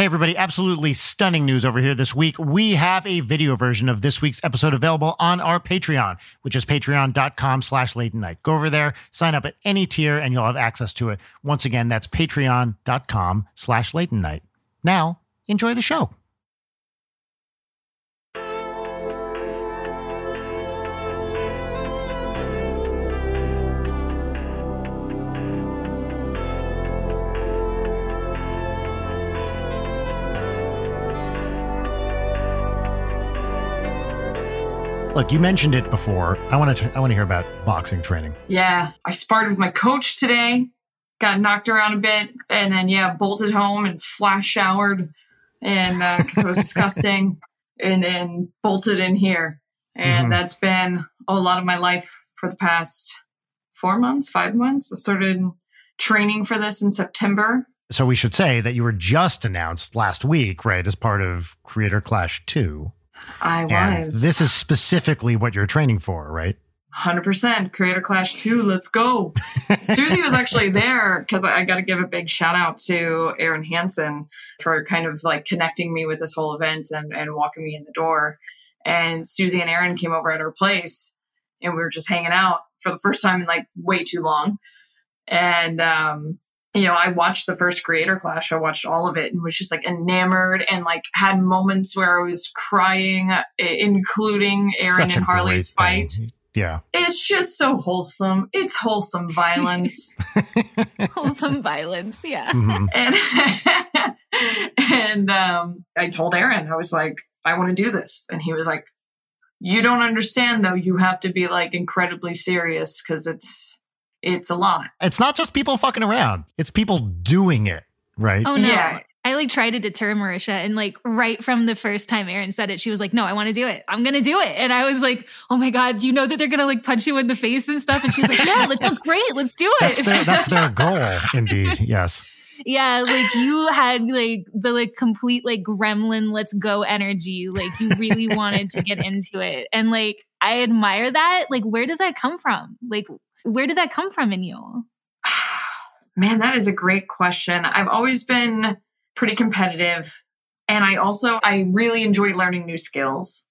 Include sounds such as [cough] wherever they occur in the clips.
Hey, everybody, absolutely stunning news over here this week. We have a video version of this week's episode available on our Patreon, which is patreon.com slash late night. Go over there, sign up at any tier, and you'll have access to it. Once again, that's patreon.com slash late night. Now, enjoy the show. Look, you mentioned it before. I want to. I want to hear about boxing training. Yeah, I sparred with my coach today. Got knocked around a bit, and then yeah, bolted home and flash showered, and because uh, it was [laughs] disgusting, and then bolted in here, and mm-hmm. that's been a lot of my life for the past four months, five months. I started training for this in September. So we should say that you were just announced last week, right, as part of Creator Clash Two. I was. And this is specifically what you're training for, right? 100% creator clash 2 let's go [laughs] susie was actually there because i, I got to give a big shout out to Arin Hanson for kind of like connecting me with this whole event and, and walking me in the door and susie and Arin came over at our place and we were just hanging out for the first time in like way too long and um you know, I watched the first Creator Clash. I watched all of it and was just like enamored and like had moments where I was crying, including Arin and Harley's fight. Yeah. It's just so wholesome. It's wholesome [laughs] violence. [laughs] wholesome violence, yeah. Mm-hmm. And, [laughs] and um, I told Arin, I was like, I want to do this. And he was like, You don't understand though. You have to be like incredibly serious because it's it's a lot. It's not just people fucking around. It's people doing it, right? Oh no. Yeah. I like tried to deter Marisha and like right from the first time Arin said it, she was like, no, I want to do it. I'm going to do it. And I was like, oh my God, do you know that they're going to like punch you in the face and stuff? And she's like, yeah, that sounds great. Let's do it. That's their, that's their [laughs] goal. Indeed. Yes. Yeah. Like you had like the like complete like gremlin, let's go energy. Like you really wanted to get into it. And like, I admire that. Like, where does that come from? Like, where did that come from in you? [sighs] Man, that is a great question. I've always been pretty competitive. And I also, I really enjoy learning new skills.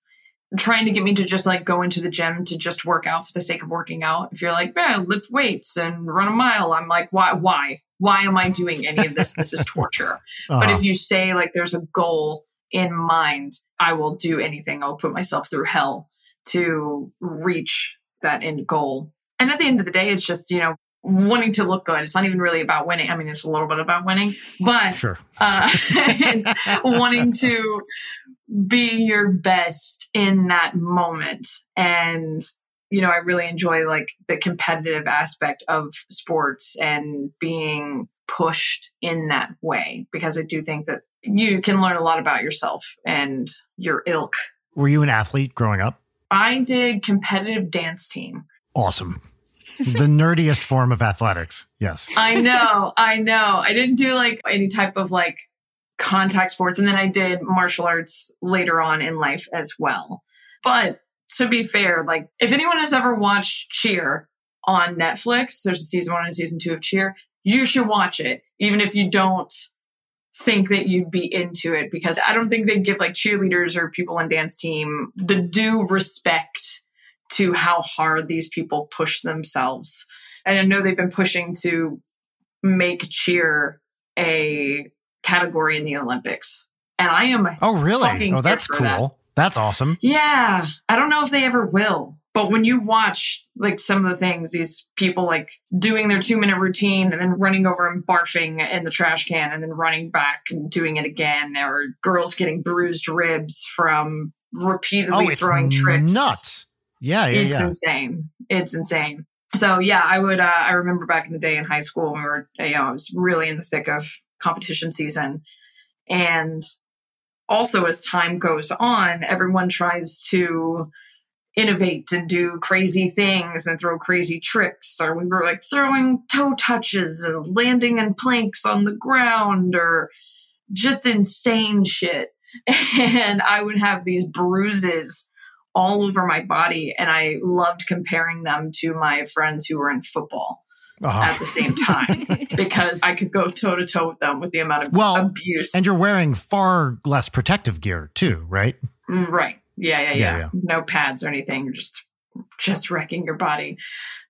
Trying to get me to just like go into the gym to just work out for the sake of working out. If you're like, man, lift weights and run a mile, I'm like, why, why, why am I doing any of this? this is [laughs] torture. Uh-huh. But if you say like there's a goal in mind, I will do anything. I'll put myself through hell to reach that end goal. And at the end of the day, it's just, you know, wanting to look good. It's not even really about winning. I mean, it's a little bit about winning, but sure. uh, [laughs] it's wanting to be your best in that moment. And, you know, I really enjoy like the competitive aspect of sports and being pushed in that way because I do think that you can learn a lot about yourself and your ilk. Were you an athlete growing up? I did competitive dance team. Awesome. the nerdiest [laughs] form of athletics. Yes. I know. I know. I didn't do like any type of like contact sports. And then I did martial arts later on in life as well. But to be fair, like if anyone has ever watched Cheer on Netflix, there's a season one and season two of Cheer, you should watch it, even if you don't think that you'd be into it, because I don't think they give like cheerleaders or people in dance team the due respect to how hard these people push themselves. And I know they've been pushing to make cheer a category in the Olympics. And I am Oh really? Oh that's cool. That. That's awesome. Yeah. I don't know if they ever will. But when you watch like some of the things, these people like doing their two minute routine and then running over and barfing in the trash can and then running back and doing it again, or girls getting bruised ribs from repeatedly oh, throwing tricks. Nuts. Yeah, yeah, it's yeah. insane. It's insane. So yeah, I would. Uh, I remember back in the day in high school when we were, you know, I was really in the thick of competition season, and also as time goes on, everyone tries to innovate and do crazy things and throw crazy tricks. Or we were like throwing toe touches and landing in planks on the ground, or just insane shit. [laughs] And I would have these bruises all over my body. And I loved comparing them to my friends who were in football. Uh-huh. at the same time [laughs] because I could go toe to toe with them with the amount of Well, abuse. And you're wearing far less protective gear too, right? Right. Yeah, yeah, Yeah, yeah, yeah. No pads or anything. You're just just wrecking your body.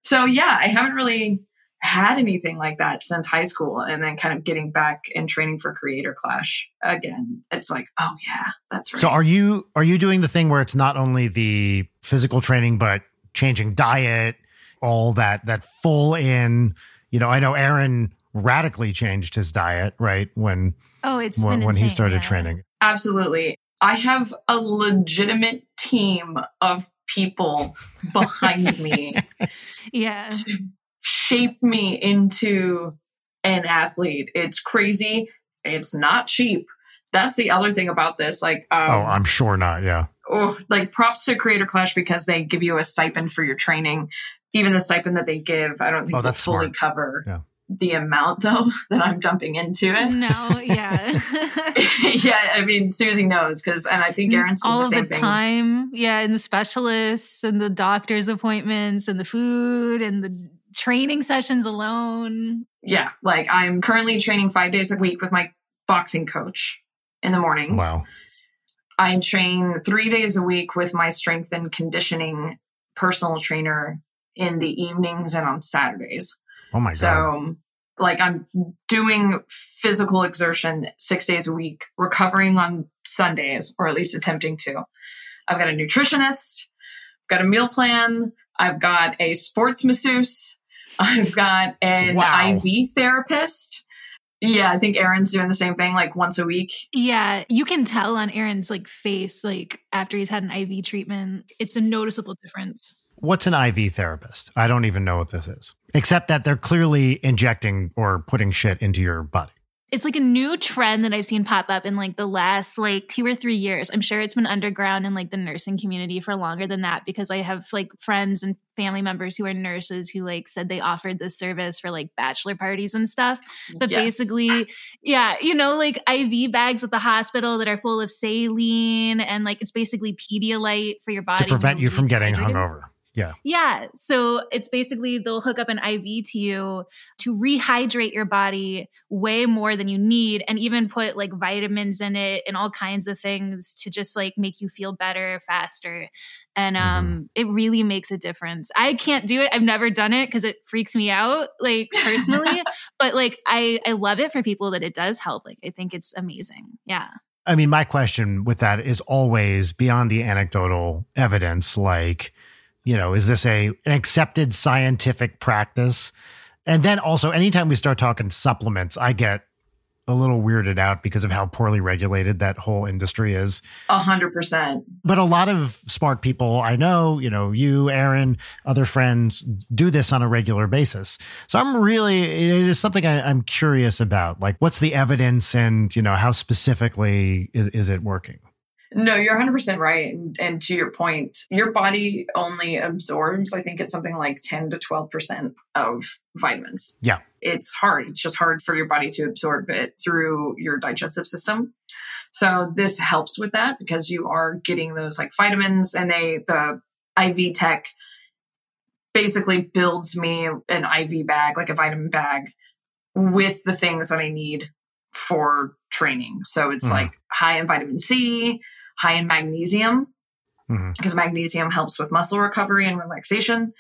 So yeah, I haven't really had anything like that since high school and then kind of getting back and training for creator clash again it's like oh yeah that's right So are you are you doing the thing where it's not only the physical training but changing diet, all that that full in, you know, I know Arin radically changed his diet, right? When oh, it's when, been when he started yeah. training. absolutely i have a legitimate team of people [laughs] behind me Yeah. to shape me into an athlete. It's crazy. It's not cheap. That's the other thing about this. Like, um, oh, I'm sure not, yeah. oh, like props to Creator Clash because they give you a stipend for your training. Even the stipend that they give, I don't think Oh, that's fully smart. cover Yeah. the amount [laughs] though that I'm dumping into it. No, yeah. [laughs] yeah, I mean Susie knows because, and I think Arin's all the same the thing. time yeah and the specialists and the doctor's appointments and the food and the training sessions alone Yeah, like I'm currently training five days a week with my boxing coach in the mornings. Wow. I train three days a week with my strength and conditioning personal trainer in the evenings and on Saturdays. Oh my god. So, like, I'm doing physical exertion six days a week, recovering on Sundays, or at least attempting to. I've got a nutritionist, I've got a meal plan, I've got a sports masseuse, [laughs] I've got an Wow. IV therapist. Yeah, I think Arin's doing the same thing, like once a week. yeah you can tell on Arin's like face like after he's had an iv treatment it's a noticeable difference What's an IV therapist? I don't even know what this is. Except that they're clearly injecting or putting shit into your body. it's like a new trend that I've seen pop up in like the last like two or three years. I'm sure it's been underground in like the nursing community for longer than that because I have like friends and family members who are nurses who like said they offered this service for like bachelor parties and stuff. But Yes. basically, yeah, you know, like IV bags at the hospital that are full of saline and like it's basically Pedialyte for your body to prevent you from getting dehydrated. hungover. Yeah. Yeah. So it's basically they'll hook up an IV to you to rehydrate your body way more than you need and even put like vitamins in it and all kinds of things to just like make you feel better faster. And um it really makes a difference. I can't do it. I've never done it because it freaks me out like personally, [laughs] but like I I love it for people that it does help. Like I think it's amazing. Yeah. I mean, my question with that is always beyond the anecdotal evidence, like, you know, is this a an accepted scientific practice? And then also anytime we start talking supplements, I get a little weirded out because of how poorly regulated that whole industry is. A hundred percent. But a lot of smart people I know, you know, you, Arin, other friends do this on a regular basis. So I'm really, it is something I, I'm curious about. Like, what's the evidence and, you know, how specifically is, is it working? No, you're 100% right. And, and to your point, your body only absorbs, I think it's something like 10 to 12% of vitamins. Yeah. It's hard. It's just hard for your body to absorb it through your digestive system. So this helps with that because you are getting those like vitamins and they, the IV tech basically builds me an IV bag, like a vitamin bag with the things that I need for training. So it's Mhm. like high in vitamin C, high in magnesium, Mhm. because magnesium helps with muscle recovery and relaxation.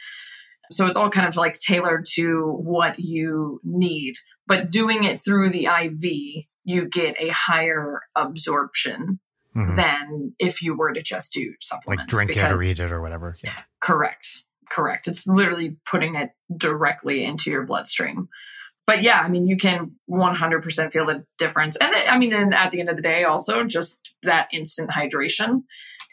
So it's all kind of like tailored to what you need. But doing it through the IV, you get a higher absorption Mhm. than if you were to just do supplements. Like drink it or eat it or whatever. Yeah. Correct. Correct. It's literally putting it directly into your bloodstream. But yeah, I mean, you can 100% feel the difference. And I mean, and at the end of the day, also just that instant hydration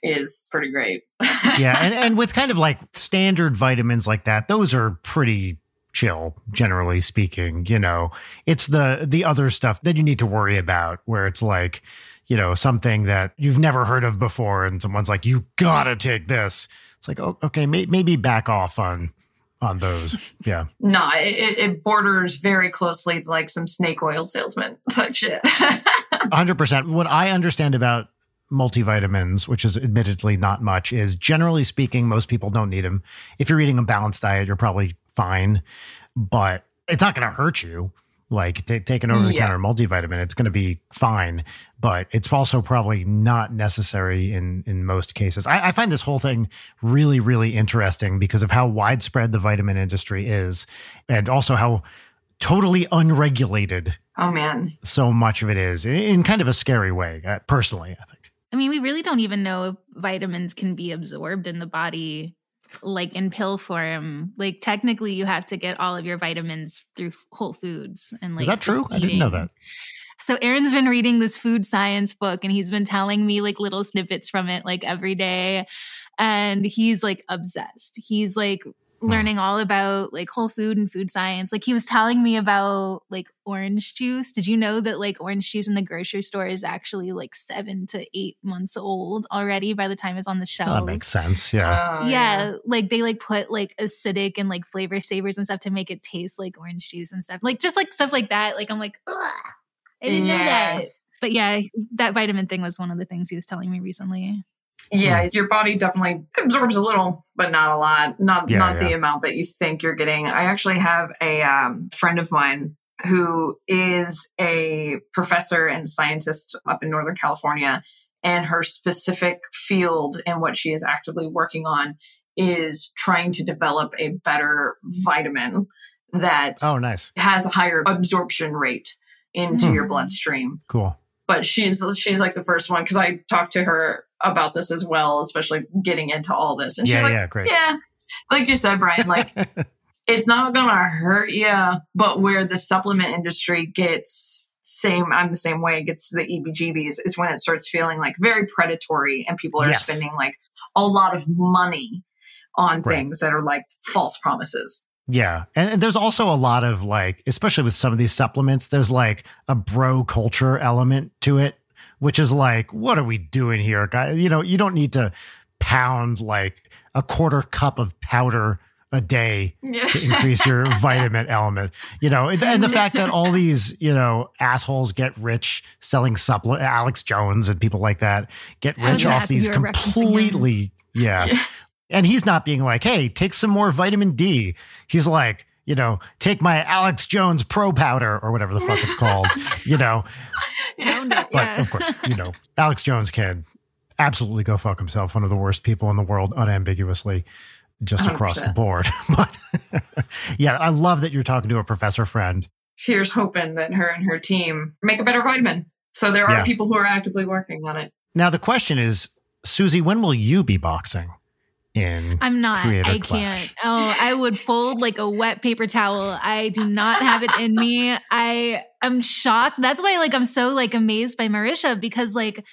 is pretty great. [laughs] yeah. And, and with kind of like standard vitamins like that, those are pretty chill, generally speaking. You know, it's the, the other stuff that you need to worry about where it's like, you know, something that you've never heard of before. And someone's like, you gotta take this. It's like, okay, may, maybe back off on, on those. [laughs] Yeah. no, it, it borders very closely to like some snake oil salesman type shit. [laughs] 100%. What I understand about multivitamins, which is admittedly not much, is generally speaking, most people don't need them. If you're eating a balanced diet, you're probably fine. But It's not going to hurt you. Like t- taking over the Yeah. counter multivitamin, it's going to be fine, but it's also probably not necessary in in most cases. I, I find this whole thing really, really interesting because of how widespread the vitamin industry is, and also how totally unregulated Oh man. so much of it is in, in kind of a scary way. Uh, personally, I think. I mean, we really don't even know if vitamins can be absorbed in the body like in pill form. Like technically you have to get all of your vitamins through whole foods and like is that true? I didn't know that. So Arin's been reading this food science book and he's been telling me like little snippets from it like every day and he's like obsessed. He's like Mm-hmm. learning all about like whole food and food science. Like he was telling me about like orange juice. Did you know that like orange juice in the grocery store is actually like 7 to 8 months old already by the time it's on the Well, shelves? that makes sense. Yeah. Oh, yeah, like they like put like acidic and like flavor savers and stuff to make it taste like orange juice and stuff. Like just like stuff like that. Like I'm like, Ugh, I didn't know that. But yeah, that vitamin thing was one of the things he was telling me recently. Yeah, your body definitely absorbs a little, but not a lot. Not Yeah, not the amount that you think you're getting. I actually have a um, friend of mine who is a professor and scientist up in Northern California, and her specific field and what she is actively working on is trying to develop a better vitamin that Oh, nice. has a higher absorption rate into Hmm. your bloodstream Cool. But she's she's like the first one because I talked to her about this as well, especially getting into all this, and she's yeah, like, yeah, great. "Yeah, like you said, Brian, like [laughs] it's not gonna hurt you, but where the supplement industry gets same, I'm the same way, gets the EBGBs is when it starts feeling like very predatory, and people are Yes. spending like a lot of money on Right. things that are like false promises. Yeah. And there's also a lot of like, especially with some of these supplements, there's like a bro culture element to it, which is like, what are we doing here, guys? You know, you don't need to pound like a quarter cup of powder a day Yeah, to increase your [laughs] vitamin element. You know, and, the fact that all [laughs] these, you know, assholes get rich selling supplement, Alex Jones and people like that get rich off these you were referencing him. completely, yeah. Yeah. And he's not being like, hey, take some more vitamin D. He's like, you know, take my Alex Jones Pro Powder or whatever the fuck it's called, [laughs] you know. But yeah. of course, you know, Alex Jones can absolutely go fuck himself. One of the worst people in the world, unambiguously, just across the board. [laughs] But [laughs] yeah, I love that you're talking to a professor friend. here's hoping that her and her team make a better vitamin. So there are Yeah. people who are actively working on it. Now, the question is, Susie, when will you be boxing in? I'm not. I clash. can't. Oh, I would fold like a wet paper towel. I do not have it in me. I am shocked. That's why like I'm so like amazed by Marisha because like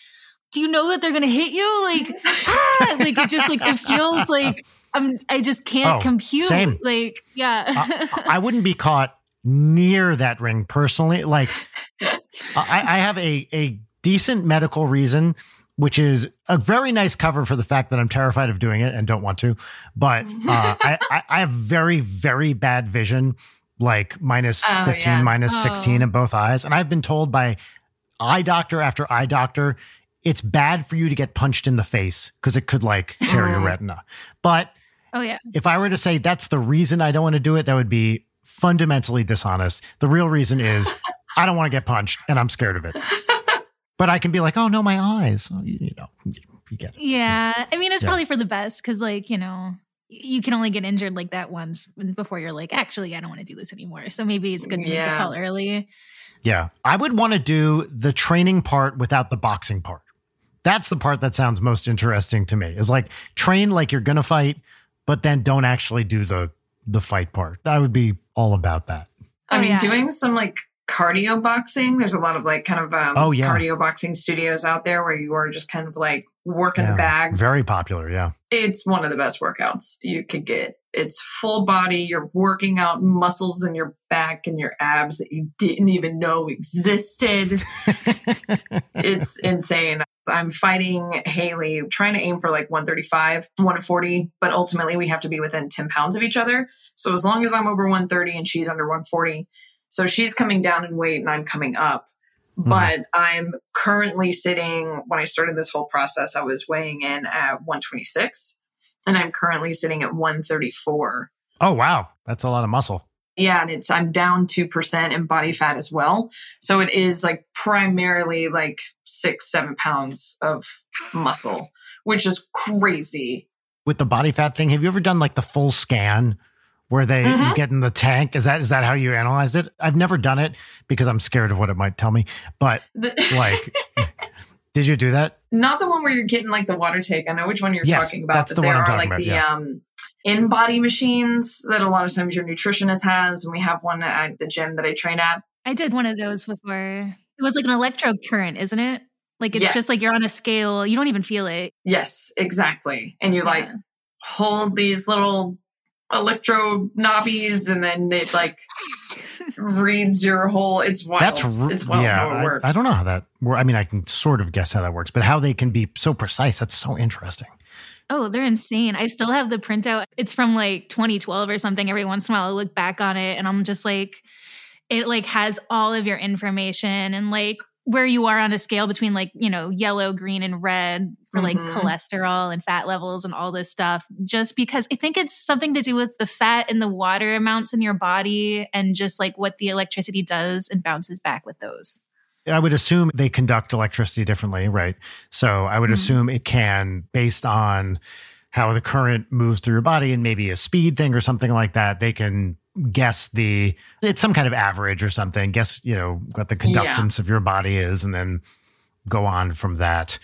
do you know that they're gonna hit you? Like ah, like it just like it feels like I'm I just can't Oh, compute. same. Like yeah. I, I wouldn't be caught near that ring personally. Like, I, I have a, a decent medical reason, which is a very nice cover for the fact that I'm terrified of doing it and don't want to. But [laughs] uh, I, I, I have very, very bad vision, like minus Oh, 15, yeah. minus Oh. 16 in both eyes. And I've been told by eye doctor after eye doctor, it's bad for you to get punched in the face because it could like tear your [laughs] retina. But oh yeah. if I were to say that's the reason I don't want to do it, that would be fundamentally dishonest. The real reason is [laughs] I don't want to get punched and I'm scared of it. But I can be like, oh no, my eyes. Oh, you, you know, you get it. Yeah. I mean it's Yeah. probably for the best because like, you know, you can only get injured like that once before you're like, actually, I don't want to do this anymore. So maybe it's good to make the call early. Yeah. I would want to do the training part without the boxing part. That's the part that sounds most interesting to me. Is like train like you're gonna fight, but then don't actually do the the fight part. I would be all about that. I Oh, mean, yeah. doing some like cardio boxing. There's a lot of like kind of um, Oh, yeah. cardio boxing studios out there where you are just kind of like working Yeah. the bag. Very popular, yeah. It's one of the best workouts you could get. It's full body. You're working out muscles in your back and your abs that you didn't even know existed. [laughs] it's insane. I'm fighting Haley, trying to aim for like 135, 140, but ultimately we have to be within 10 pounds of each other. So as long as I'm over 130 and she's under 140, so she's coming down in weight and I'm coming up. Mm-hmm. But I'm currently sitting, when I started this whole process, I was weighing in at 126 and I'm currently sitting at 134. oh wow. That's a lot of muscle. Yeah, and it's I'm down 2% in body fat as well. So it is like primarily like six, seven pounds of muscle, which is crazy. With the body fat thing, have you ever done like the full scan where they you Mhm. get in the tank? Is that is that how you analyzed it? I've never done it because I'm scared of what it might tell me. But The- like, [laughs] did you do that? not the one where you're getting like the water take. I know which one you're Yes, talking about. that's but the there one I'm are talking like about, the yeah. um in body machines that a lot of times your nutritionist has, and we have one at the gym that I train at. I did one of those before. It was like an electro current, isn't it? Like it's just like you're on a scale. You don't even feel it. Yes, exactly. And you like hold these little electro knobbies, and then it like reads your whole. It's wild. That's r- it's wild yeah. how it I- works. I, don't know how that. wor- I mean, I can sort of guess how that works, but how they can be so precise. That's so interesting. Oh, they're insane. I still have the printout. It's from like 2012 or something. Every once in a while I look back on it and I'm just like it like has all of your information and like where you are on a scale between like, you know, yellow, green and red for like Mhm. cholesterol and fat levels and all this stuff just because I think it's something to do with the fat and the water amounts in your body and just like what the electricity does and bounces back with those. I would assume they conduct electricity differently, right? So I would Mhm. assume it can, based on how the current moves through your body and maybe a speed thing or something like that, they can guess the it's some kind of average or something. Guess you know what the Yeah. conductance of your body is, and then go on from that.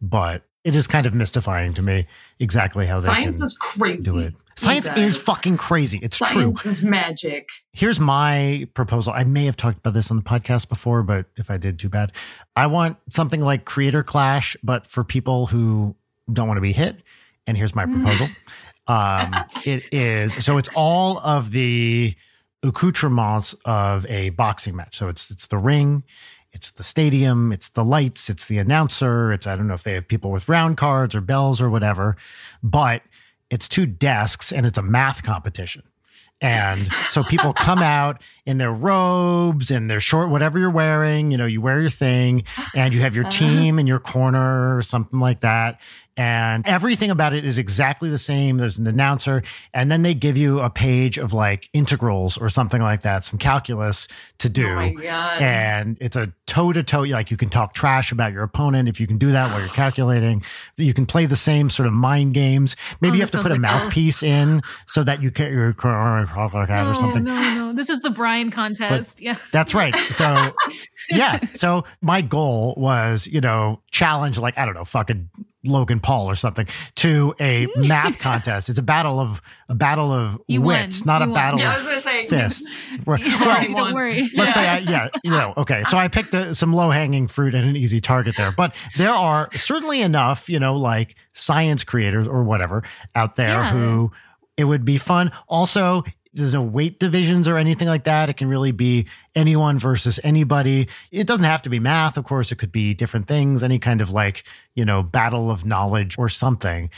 But it is kind of mystifying to me exactly how they Science is crazy. do it. Science is fucking crazy. It's true. Science is magic. Here's my proposal. I may have talked about this on the podcast before, but if I did, too bad. I want something like Creator Clash, but for people who don't want to be hit. And here's my mm. proposal. Um, [laughs] it is so it's all of the accoutrements of a boxing match. So it's it's the ring, it's the stadium, it's the lights, it's the announcer. It's I don't know if they have people with round cards or bells or whatever, but it's two desks and it's a math competition. And so people come [laughs] out in their robes and their short, whatever you're wearing, you know, you wear your thing and you have your team in your corner or something like that. And everything about it is exactly the same. There's an announcer, and then they give you a page of like integrals or something like that, some calculus to do. Oh my god. And it's a toe to toe. Like you can talk trash about your opponent if you can do that while you're calculating. You can play the same sort of mind games. Maybe Oh, you have to put a sounds like- uh, mouthpiece in so that you can you're like No, or something. no, no. This is the Brian contest. yeah. That's right. So [laughs] yeah. So my goal was, you know, challenge like, I don't know, fucking Logan Paul or something to a [laughs] math contest. It's a battle of a battle of You wits, won. not You a won. battle yeah, of say [laughs] fists. [laughs] Right. Yeah, Well, don't worry. let's say, I, yeah, you know, okay. So I picked a, some low hanging fruit and an easy target there, but there are certainly enough, you know, like science creators or whatever out there Yeah. who it would be fun. Also, there's no weight divisions or anything like that. It can really be anyone versus anybody. It doesn't have to be math, of course. It could be different things, any kind of like, you know, battle of knowledge or something.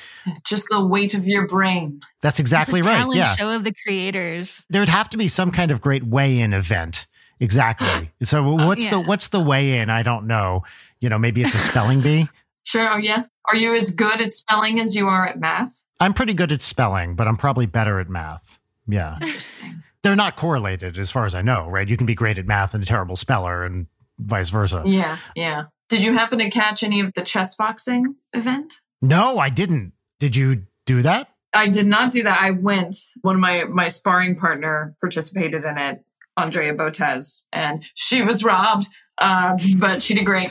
just the weight of your brain. That's exactly it's a right. talent Yeah. show of the creators. there would have to be some kind of great weigh-in event. Exactly. [gasps] So oh, what's the yeah. what's the weigh-in? I don't know. You know, maybe it's a spelling bee. [laughs] Sure. Oh yeah. Are you as good at spelling as you are at math? I'm pretty good at spelling, but I'm probably better at math. Yeah. Interesting. They're not correlated as far as I know, right? You can be great at math and a terrible speller and vice versa. Yeah. Yeah. Did you happen to catch any of the chess boxing event? No, I didn't. Did you do that? I did not do that. I went. One of my my sparring partner participated in it, Andrea Botez, and she was robbed, uh, but she did great.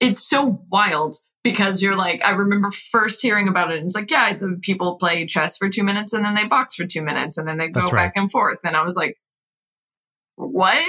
It's so wild because you're like, I remember first hearing about it, and it's like, yeah, the people play chess for two minutes, and then they box for two minutes, and then they go That's right. back and forth, and I was like, what?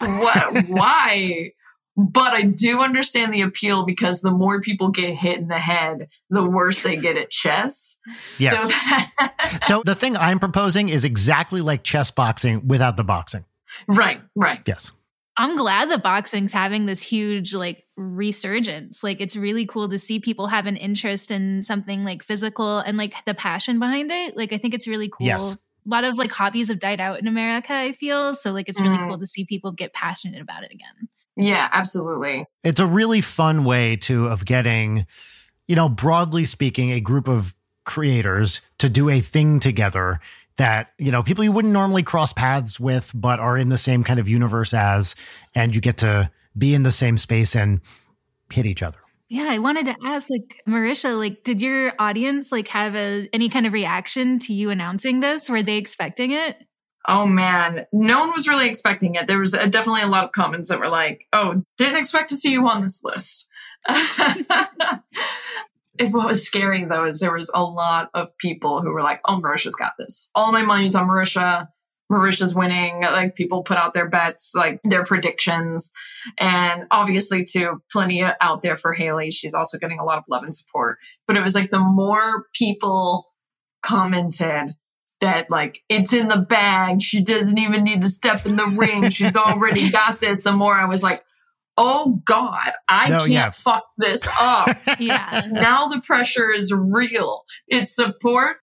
What? [laughs] Why? But I do understand the appeal because the more people get hit in the head, the worse they get at chess. Yes. So, that, So the thing I'm proposing is exactly like chess boxing without the boxing. right, right. Yes. I'm glad that boxing's having this huge like resurgence. Like it's really cool to see people have an interest in something like physical and like the passion behind it. Like I think it's really cool. Yes. A lot of like hobbies have died out in America, I feel. So like it's really Mm. cool to see people get passionate about it again. Yeah, absolutely. It's a really fun way to of getting, you know, broadly speaking, a group of creators to do a thing together that, you know, people you wouldn't normally cross paths with, but are in the same kind of universe as, and you get to be in the same space and hit each other. Yeah, I wanted to ask, like Marisha, like, did your audience like have a any kind of reaction to you announcing this? Were they expecting it? Oh man, no one was really expecting it. There was a, definitely a lot of comments that were like, "Oh, didn't expect to see you on this list." [laughs] [laughs] If what was scary though is there was a lot of people who were like, "Oh, Marisha's got this. All my money's on Marisha. Marisha's winning." Like people put out their bets, like their predictions, and obviously too, plenty out there for Haley. She's also getting a lot of love and support. But it was like the more people commented that like it's in the bag, she doesn't even need to step in the ring. She's already got this. The more I was like, oh God, I No, can't yeah. fuck this up. [laughs] Yeah. now the pressure is real. It's support,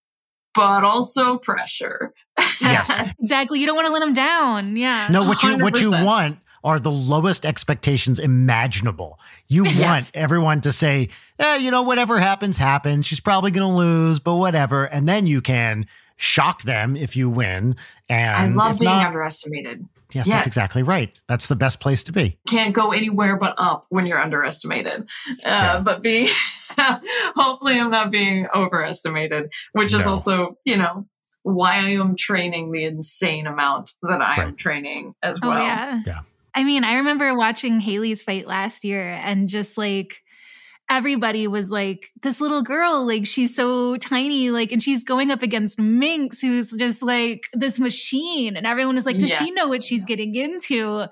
but also pressure. Yes. [laughs] exactly. You don't want to let them down. Yeah. No, what you what you want are the lowest expectations imaginable. You [laughs] want Yes. everyone to say, eh, you know, whatever happens, happens. She's probably going to lose, but whatever. And then you can shock them if you win. And I love being not- underestimated. Yes, Yes. that's exactly right. That's the best place to be. Can't go anywhere but up when you're underestimated. Uh, Yeah. But be, [laughs] hopefully, I'm not being overestimated, which is also, you know, why I am training the insane amount that I am training as Oh well. yeah. Yeah. I mean, I remember watching Haley's fight last year and just like everybody was like, this little girl, like she's so tiny, like, and she's going up against Minx, who's just like this machine. And everyone is like, does she know what she's getting into?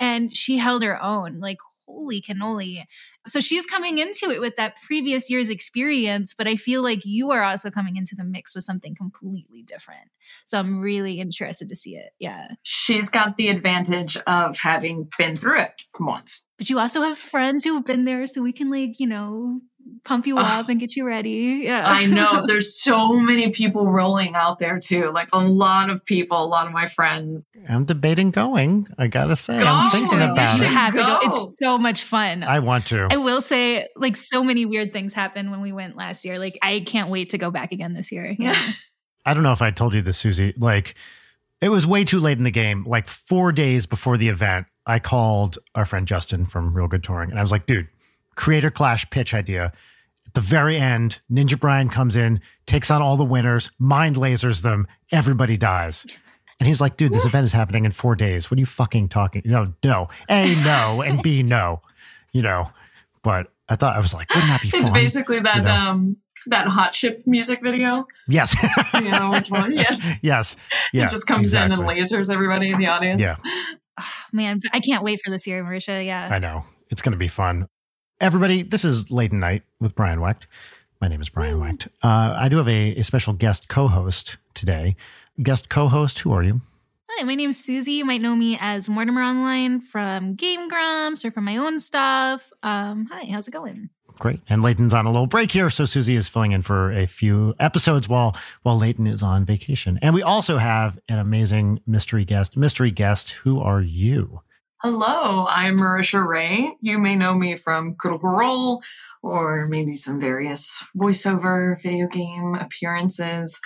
And she held her own. Like, holy cannoli. So she's coming into it with that previous year's experience, but I feel like you are also coming into the mix with something completely different. So I'm really interested to see it. Yeah. She's got the advantage of having been through it once. But you also have friends who've been there, so we can like, you know, pump you Ugh. up and get you ready. Yeah. I know [laughs] there's so many people rolling out there too. Like a lot of people, a lot of my friends. I'm debating going. I got to say, I'm thinking about you it. have to go. go. It's so much fun. I want to. I will say, like, so many weird things happened when we went last year. Like, I can't wait to go back again this year. Mm. Yeah. [laughs] I don't know if I told you this, Susie. Like, it was way too late in the game. Like four days before the event, I called our friend Justin from Real Good Touring, and I was like, "Dude, creator clash pitch idea." At the very end, Ninja Brian comes in, takes on all the winners, mind lasers them, everybody dies. And he's like, dude, this event is happening in four days. What are you fucking talking? No, no. A, no, and B, no. You know, but I thought I was like, wouldn't that be It's basically that you know? um that hot ship music video. yes. You know which one? [laughs] Yes. yes. Yeah. it just comes in and lasers everybody in the audience. Yeah. Man, I can't wait for this year, Marisha. Yeah. I know. It's going to be fun. Everybody, this is Late Night with Brian Wecht. My name is Brian Wecht. Uh, I do have a, a special guest co host today. Guest co host, who are you? Hi, my name is Susie. You might know me as Mortimer Online from Game Grumps or from my own stuff. Um, hi, how's it going? Great. And Leighton's on a little break here, so Susie is filling in for a few episodes while while Leighton is on vacation. And we also have an amazing mystery guest. Mystery guest, who are you? Hello, I'm Marisha Ray. You may know me from Critical Role or maybe some various voiceover video game appearances.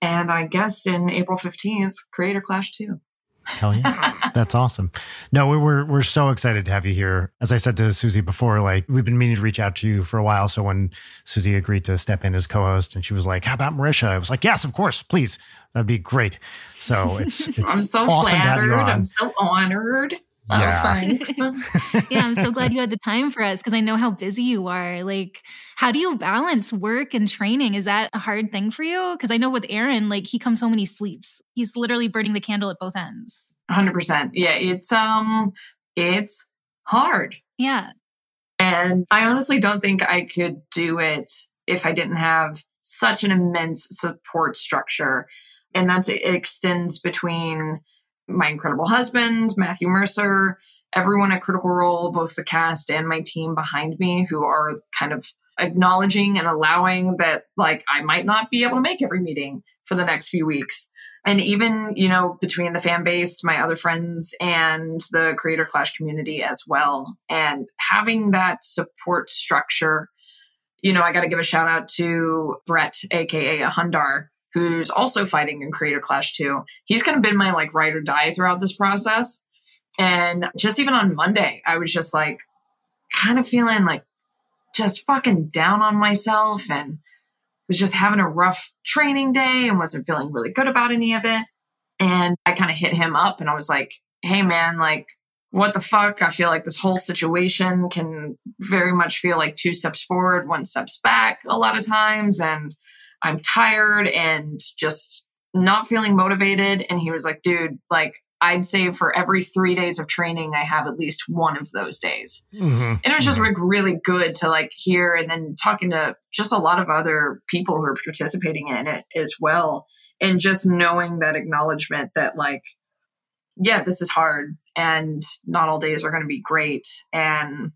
And I guess in April 15th, Creator Clash 2. Hell yeah. That's awesome. No, we- we're we're so excited to have you here. As I said to Susie before, like we've been meaning to reach out to you for a while. So when Susie agreed to step in as co-host and she was like, How about Marisha? I was like, Yes, of course, please. That'd be great. So it's [laughs] it's I'm so awesome to have flattered. you on. I'm so honored. Oh, Yeah. thanks. [laughs] yeah, I'm so glad you had the time for us because I know how busy you are. Like, how do you balance work and training? Is that a hard thing for you? Because I know with Arin, like he comes home and he sleeps. He's literally burning the candle at both ends. 100%. Yeah, it's um it's hard. Yeah. And I honestly don't think I could do it if I didn't have such an immense support structure. And that's it extends between my incredible husband, Matthew Mercer, everyone at Critical Role, both the cast and my team behind me who are kind of acknowledging and allowing that like I might not be able to make every meeting for the next few weeks. And even, you know, between the fan base, my other friends, and the creator clash community as well. And having that support structure, you know, I got to give a shout out to Brett, aka Hundar, who's also fighting in Creator Clash 2. He's kind of been my like ride or die throughout this process. And just even on Monday, I was just like kind of feeling like just fucking down on myself and was just having a rough training day and wasn't feeling really good about any of it. And I kind of hit him up and I was like, hey man, like, what the fuck? I feel like this whole situation can very much feel like two steps forward, one steps back a lot of times. And I'm tired and just not feeling motivated. And he was like, dude, like, I'd say for every three days of training, I have at least one of those days. Mm-hmm. And it was just like really good to like hear and then talking to just a lot of other people who are participating in it as well. And just knowing that acknowledgement that like, yeah, this is hard and not all days are going to be great. And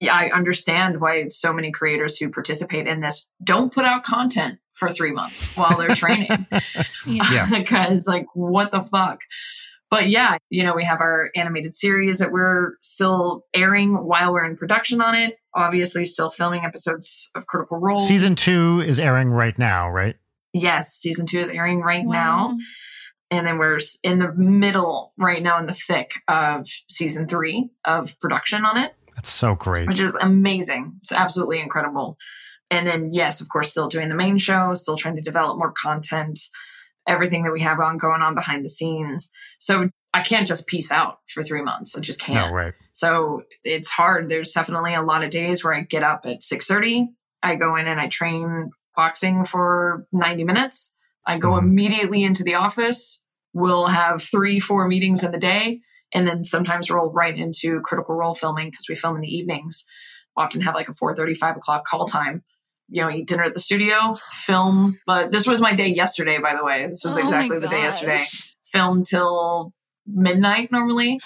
yeah, I understand why so many creators who participate in this don't put out content for three months while they're training. [laughs] [laughs] yeah. because like, what the fuck? But yeah, you know, we have our animated series that we're still airing while we're in production on it. Obviously, still filming episodes of Critical Role. Season two is airing right now, right? Yes, season two is airing right wow. now. And then we're in the middle right now in the thick of season three of production on it. That's so great. Which is amazing. It's absolutely incredible. And then, yes, of course, still doing the main show, still trying to develop more content everything that we have on going on behind the scenes. So I can't just peace out for three months. I just can't. No, right. So it's hard. There's definitely a lot of days where I get up at 6:30. I go in and I train boxing for 90 minutes. I go mm. immediately into the office. We'll have three, four meetings in the day, and then sometimes roll right into critical role filming because we film in the evenings. Often have like a 4:30, 5 o'clock call time you know, eat dinner at the studio, film. But this was my day yesterday, by the way. This was oh exactly the day yesterday. Film till midnight normally.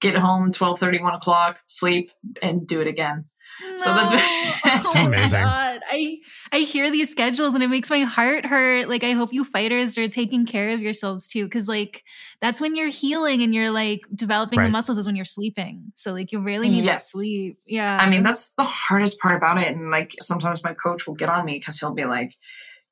Get home 12 30, 1 o'clock, sleep, and do it again. No. So that's [laughs] oh amazing. God. I I hear these schedules and it makes my heart hurt. Like I hope you fighters are taking care of yourselves too, because like that's when you're healing and you're like developing right. the muscles is when you're sleeping. So like you really need yes. that sleep. Yeah. I mean that's the hardest part about it. And like sometimes my coach will get on me because he'll be like,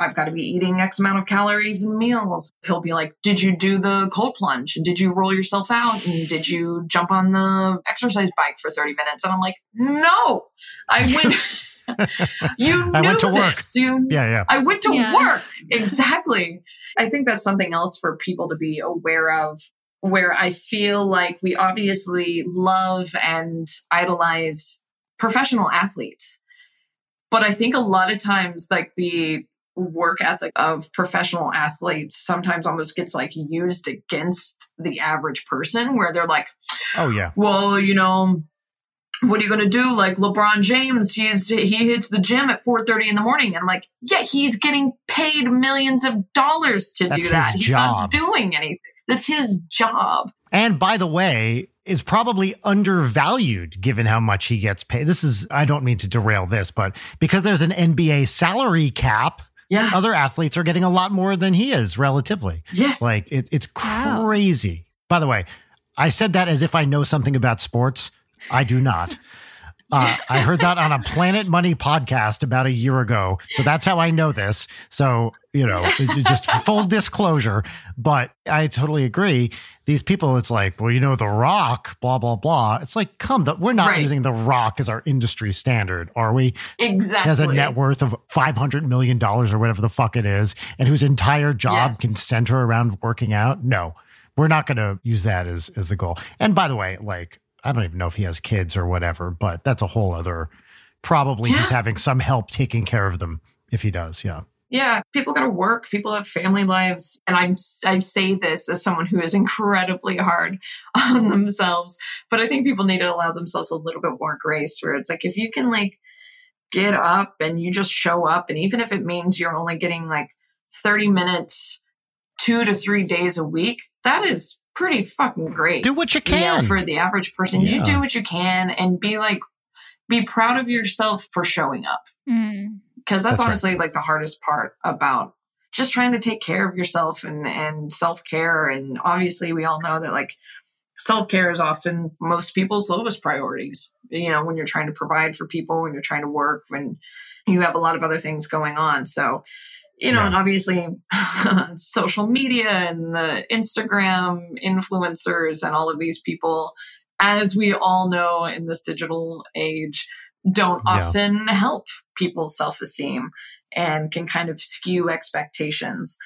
I've got to be eating X amount of calories and meals. He'll be like, Did you do the cold plunge? Did you roll yourself out? And did you jump on the exercise bike for 30 minutes? And I'm like, No, I [laughs] went. [laughs] you knew I went to work. You, yeah, yeah. I went to yeah. work. Exactly. I think that's something else for people to be aware of where I feel like we obviously love and idolize professional athletes. But I think a lot of times, like the work ethic of professional athletes sometimes almost gets like used against the average person where they're like oh yeah. Well you know what are you going to do? Like lebron james he's he hits the gym at 4.30 in the morning. And i'm like yeah he's getting paid millions of dollars to That's do that. He's job. not doing anything. That's his job. And by the way is probably undervalued given how much he gets paid. This is, I don't mean to derail this, but because there's an NBA salary cap, yeah. Other athletes are getting a lot more than he is relatively. Yes. Like it, it's crazy. Wow. By the way, I said that as if I know something about sports. I do not. [laughs] Uh, I heard that on a Planet Money podcast about a year ago. So that's how I know this. So, you know, [laughs] just full disclosure. But I totally agree. These people, it's like, well, you know, The Rock, blah, blah, blah. It's like, come, the, we're not right. using The Rock as our industry standard, are we? Exactly. Has a net worth of $500 million or whatever the fuck it is, and whose entire job yes. can center around working out. No, we're not going to use that as, as the goal. And by the way, like, I don't even know if he has kids or whatever, but that's a whole other. Probably yeah. he's having some help taking care of them if he does. Yeah. Yeah, people got to work. People have family lives, and I'm I say this as someone who is incredibly hard [laughs] on themselves. But I think people need to allow themselves a little bit more grace. Where it's like if you can like get up and you just show up, and even if it means you're only getting like 30 minutes, two to three days a week, that is pretty fucking great. Do what you can. You know, for the average person. Yeah. You do what you can and be like, be proud of yourself for showing up. Mm. Because that's, that's, honestly right. like the hardest part about just trying to take care of yourself and, and self care. And obviously, we all know that like self care is often most people's lowest priorities. You know, when you're trying to provide for people, when you're trying to work, when you have a lot of other things going on. So, you know, Yeah. and obviously [laughs] social media and the Instagram influencers and all of these people, as we all know in this digital age, don't Yeah. often help people's self esteem and can kind of skew expectations.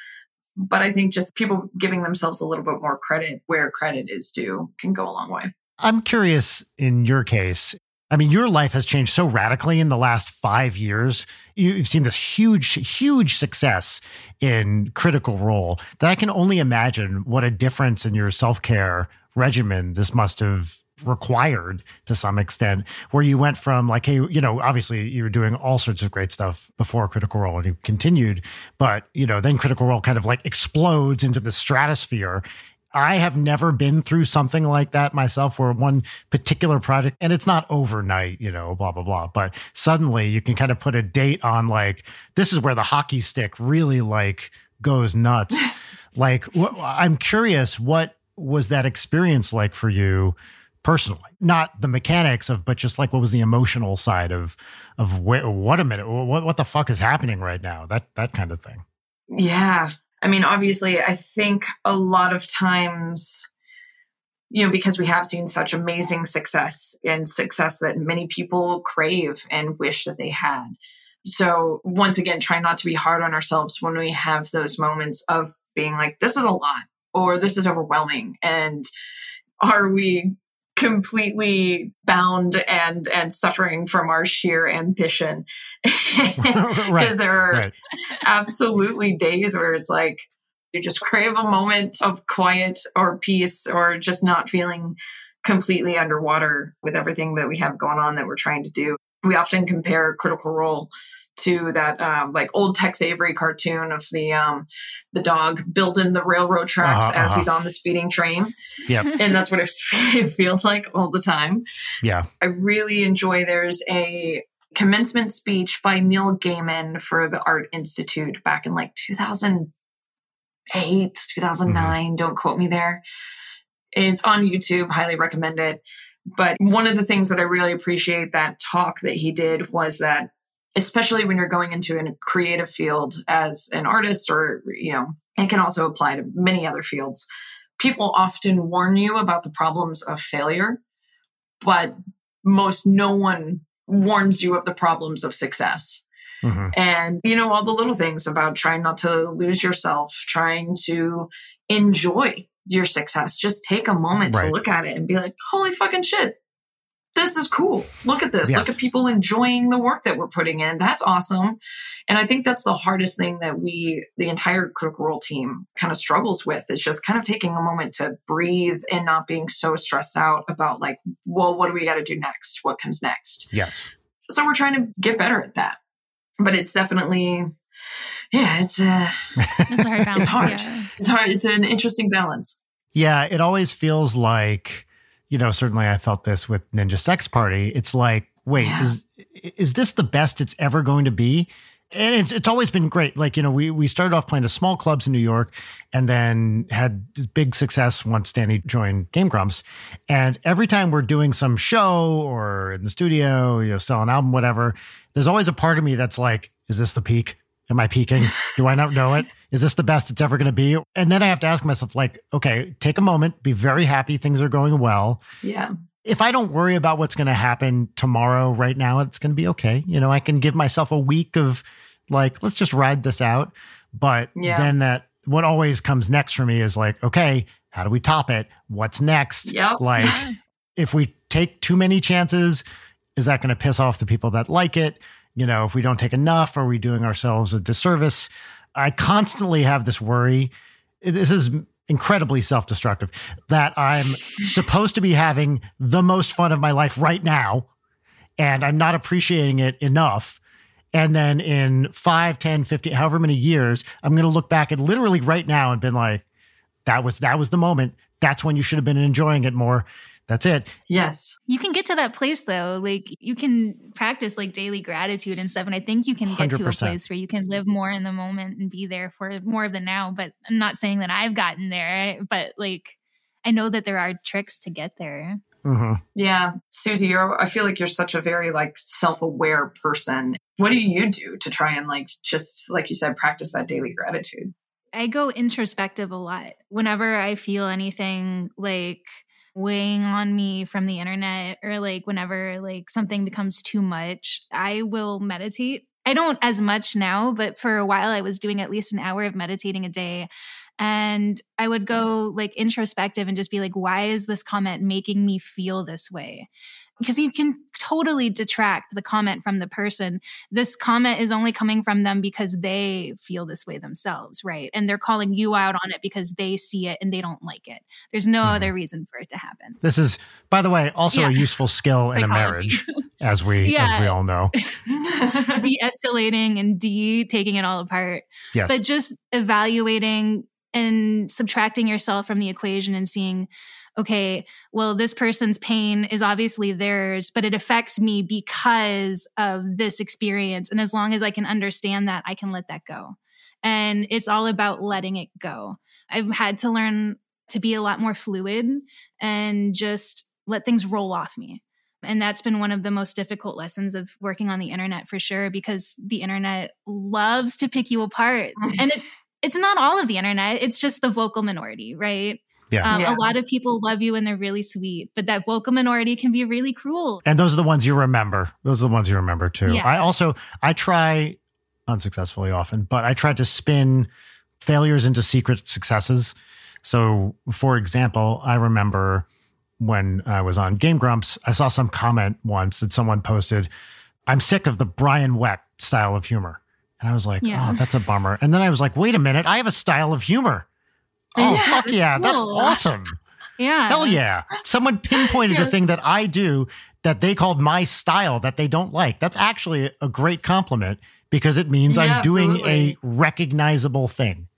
But I think just people giving themselves a little bit more credit where credit is due can go a long way. I'm curious in your case. I mean, your life has changed so radically in the last five years. You- You've seen this huge, huge success in Critical Role that I can only imagine what a difference in your self care regimen this must have required to some extent, where you went from like, hey, you know, obviously you were doing all sorts of great stuff before Critical Role and you continued, but, you know, then Critical Role kind of like explodes into the stratosphere I have never been through something like that myself where one particular project, and it's not overnight, you know, blah, blah, blah. But suddenly you can kind of put a date on like, this is where the hockey stick really like goes nuts. [laughs] like, wh- I'm curious, what was that experience like for you personally? Not the mechanics of, but just like what was the emotional side of, of wh- what a minute, what, what the fuck is happening right now? That, that kind of thing. Yeah. I mean, obviously, I think a lot of times, you know, because we have seen such amazing success and success that many people crave and wish that they had. So, once again, try not to be hard on ourselves when we have those moments of being like, this is a lot or this is overwhelming. And are we completely bound and and suffering from our sheer ambition [laughs] because Right, there are Right. absolutely days where it's like you just crave a moment of quiet or peace or just not feeling completely underwater with everything that we have going on that we're trying to do. We often compare Critical Role to that um, like old Tex Avery cartoon of the um, the dog building the railroad tracks Uh-huh, as uh-huh. he's on the speeding train, Yep. [laughs] and that's what it, [laughs] it feels like all the time. Yeah. I really enjoy there's a commencement speech by Neil Gaiman for the Art Institute back in like 2008, 2009. Don't quote me there. It's on YouTube, highly recommend it. But one of the things that I really appreciate that talk that he did was that, especially when you're going into a creative field as an artist, or, you know, it can also apply to many other fields. People often warn you about the problems of failure, but most no one warns you of the problems of success. hmm And, you know, all the little things about trying not to lose yourself, trying to enjoy your success. Just take a moment Right. to look at it and be like, holy fucking shit. This is cool. Look at this. Look at people enjoying the work that we're putting in. That's awesome. And I think that's the hardest thing that we, the entire Critical Role team, kind of struggles with is just kind of taking a moment to breathe and not being so stressed out about, like, well, what do we got to do next? What comes next? Yes. so we're trying to get better at that but it's definitely yeah it's uh It's a hard [laughs] balance. hard. Yeah. it's hard it's an interesting balance Yeah, it always feels like, you know, certainly I felt this with Ninja Sex Party. It's like, wait, Yeah. is is this the best it's ever going to be? And it's it's always been great. Like, you know, we we started off playing to small clubs in New York and then had big success once Danny joined Game Grumps. And every time we're doing some show or in the studio, you know, sell an album, whatever, there's always a part of me that's like, is this the peak? Am I peaking? Do I not know it? Is this the best it's ever going to be? And then I have to ask myself, like, okay, take a moment, be very happy things are going well. yeah If I don't worry about what's going to happen tomorrow, right now, it's going to be okay. You know, I can give myself a week of like, let's just ride this out. But Yeah. then that, what always comes next for me is like, okay, how do we top it? What's next? Yep. Like, [laughs] if we take too many chances, is that going to piss off the people that like it? You know, if we don't take enough, are we doing ourselves a disservice? I constantly have this worry. This is incredibly self destructive that I'm supposed to be having the most fun of my life right now, and I'm not appreciating it enough. And then in 5, 10, 15, however many years, I'm going to look back at literally right now and been like, that was that was the moment. That's when you should have been enjoying it more. That's it. yes You can get to that place though. Like you can practice like daily gratitude and stuff. And I think you can get to a place where you can live more in the moment and be there for more of the now. But I'm not saying that I've gotten there, but like I know that there are tricks to get there. hmm Yeah. Susie, you're I feel like you're such a very like self-aware person. What do you do to try and like just like you said, practice that daily gratitude? I go introspective a lot. Whenever I feel anything like weighing on me from the internet or like whenever like something becomes too much, I will meditate. I don't as much now, but for a while I was doing at least an hour of meditating a day. And I would mm. go like introspective and just be like, why is this comment making me feel this way? Because you can totally detract the comment from the person. This comment is only coming from them because they feel this way themselves, right? And they're calling you out on it because they see it and they don't like it. There's no Mhm. other reason for it to happen. This is, by the way, also a useful skill in a marriage, [laughs] as we as we all know. [laughs] De-escalating and de taking it all apart. Yes. but just evaluating and subtracting yourself from the equation and seeing okay well this person's pain is obviously theirs but it affects me because of this experience. And as long as i can understand that i can let that go. And it's all about letting it go. I've had to learn to be a lot more fluid and just let things roll off me. And that's been one of the most difficult lessons of working on the internet for sure because the internet loves to pick you apart. [laughs] And it's it's not all of the internet. It's just the vocal minority right Yeah. um, Yeah. a lot of people love you and they're really sweet but that vocal minority can be really cruel and those are the ones you remember. Those are the ones you remember too. Yeah. I also I try unsuccessfully often, but I try to spin failures into secret successes. So, for example, I remember when I was on Game Grumps, I saw some comment once that someone posted, "I'm sick of the Brian Wecht style of humor," and I was like, Yeah. "Oh, that's a bummer." And then I was like, "Wait a minute, I have a style of humor." Oh, Yeah, fuck yeah, that's cool. awesome. yeah Hell yeah. Someone pinpointed a thing that I do that they called my style that they don't like. That's actually a great compliment because it means Yeah, I'm doing absolutely. a recognizable thing.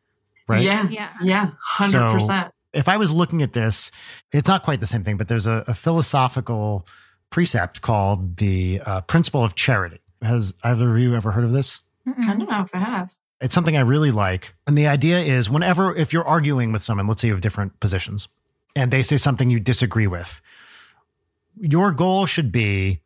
Right. Yeah. yeah Yeah. Hundred percent. If I was looking at this, it's not quite the same thing, but there's a, a philosophical precept called the uh, principle of charity. Has either of you ever heard of this? I Mm-mm. don't know if I have. It's something I really like. And the idea is whenever, if you're arguing with someone, let's say you have different positions, and they say something you disagree with, your goal should be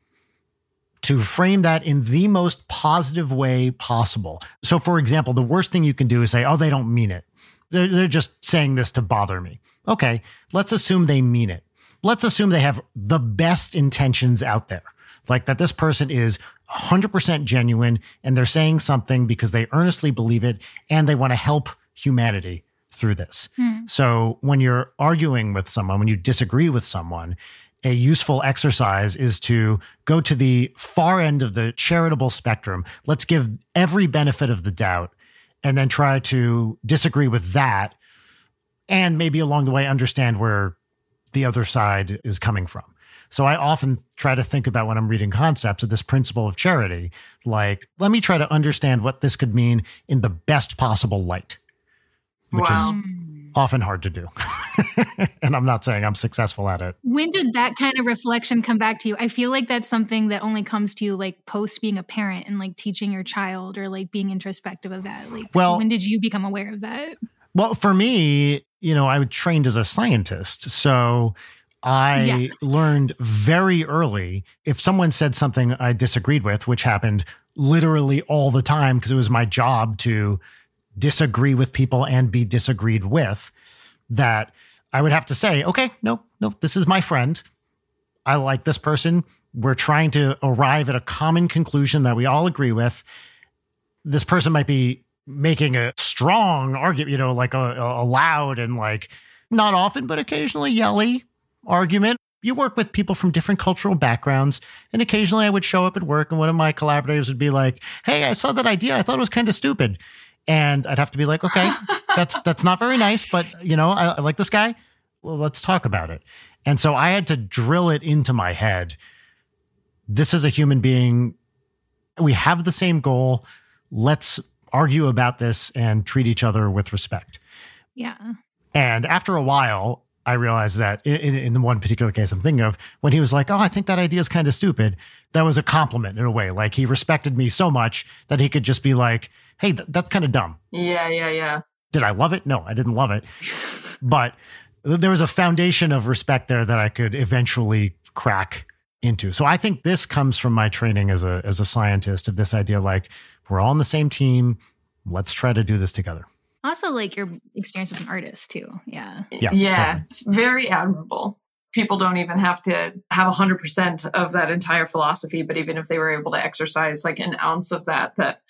to frame that in the most positive way possible. So, for example, the worst thing you can do is say, oh, they don't mean it. They're, they're just saying this to bother me. Okay, let's assume they mean it. Let's assume they have the best intentions out there, like that this person is 100% genuine and they're saying something because they earnestly believe it and they want to help humanity through this. Hmm. So when you're arguing with someone, when you disagree with someone, a useful exercise is to go to the far end of the charitable spectrum. Let's give every benefit of the doubt and then try to disagree with that and maybe along the way understand where the other side is coming from. So I often try to think about when I'm reading concepts of this principle of charity, like, let me try to understand what this could mean in the best possible light, which Wow. is often hard to do. [laughs] and I'm not saying I'm successful at it. when did that kind of reflection come back to you i feel like that's something that only comes to you like post being a parent and like teaching your child or like being introspective of that like Well- when did you become aware of that Well, for me, you know, I was trained as a scientist. So I Yes. learned very early if someone said something I disagreed with, which happened literally all the time because it was my job to disagree with people and be disagreed with, that I would have to say, okay, no, no, this is my friend. I like this person. We're trying to arrive at a common conclusion that we all agree with. This person might be making a strong argument, you know, like a, a loud and like not often, but occasionally yelly argument. You work with people from different cultural backgrounds, and occasionally I would show up at work, and one of my collaborators would be like, "Hey, I saw that idea. I thought it was kind of stupid," and I'd have to be like, "Okay, [laughs] that's that's not very nice, but you know, I, I like this guy. Well, let's talk about it." And so I had to drill it into my head. This is a human being. We have the same goal. Let's argue about this and treat each other with respect. yeah And after a while, I realized that in, in the one particular case I'm thinking of, when he was like, "Oh, I think that idea is kind of stupid," that was a compliment in a way. Like he respected me so much that he could just be like, "Hey, th- that's kind of dumb." Yeah, yeah, yeah. Did I love it? No, I didn't love it. [laughs] But there was a foundation of respect there that I could eventually crack into. So I think this comes from my training as a as a scientist of this idea like we're all on the same team. Let's try to do this together. Also, like your experience as an artist too. Yeah. Yeah, Yeah. It's very admirable. People don't even have to have 100% of that entire philosophy, but even if they were able to exercise like an ounce of that, that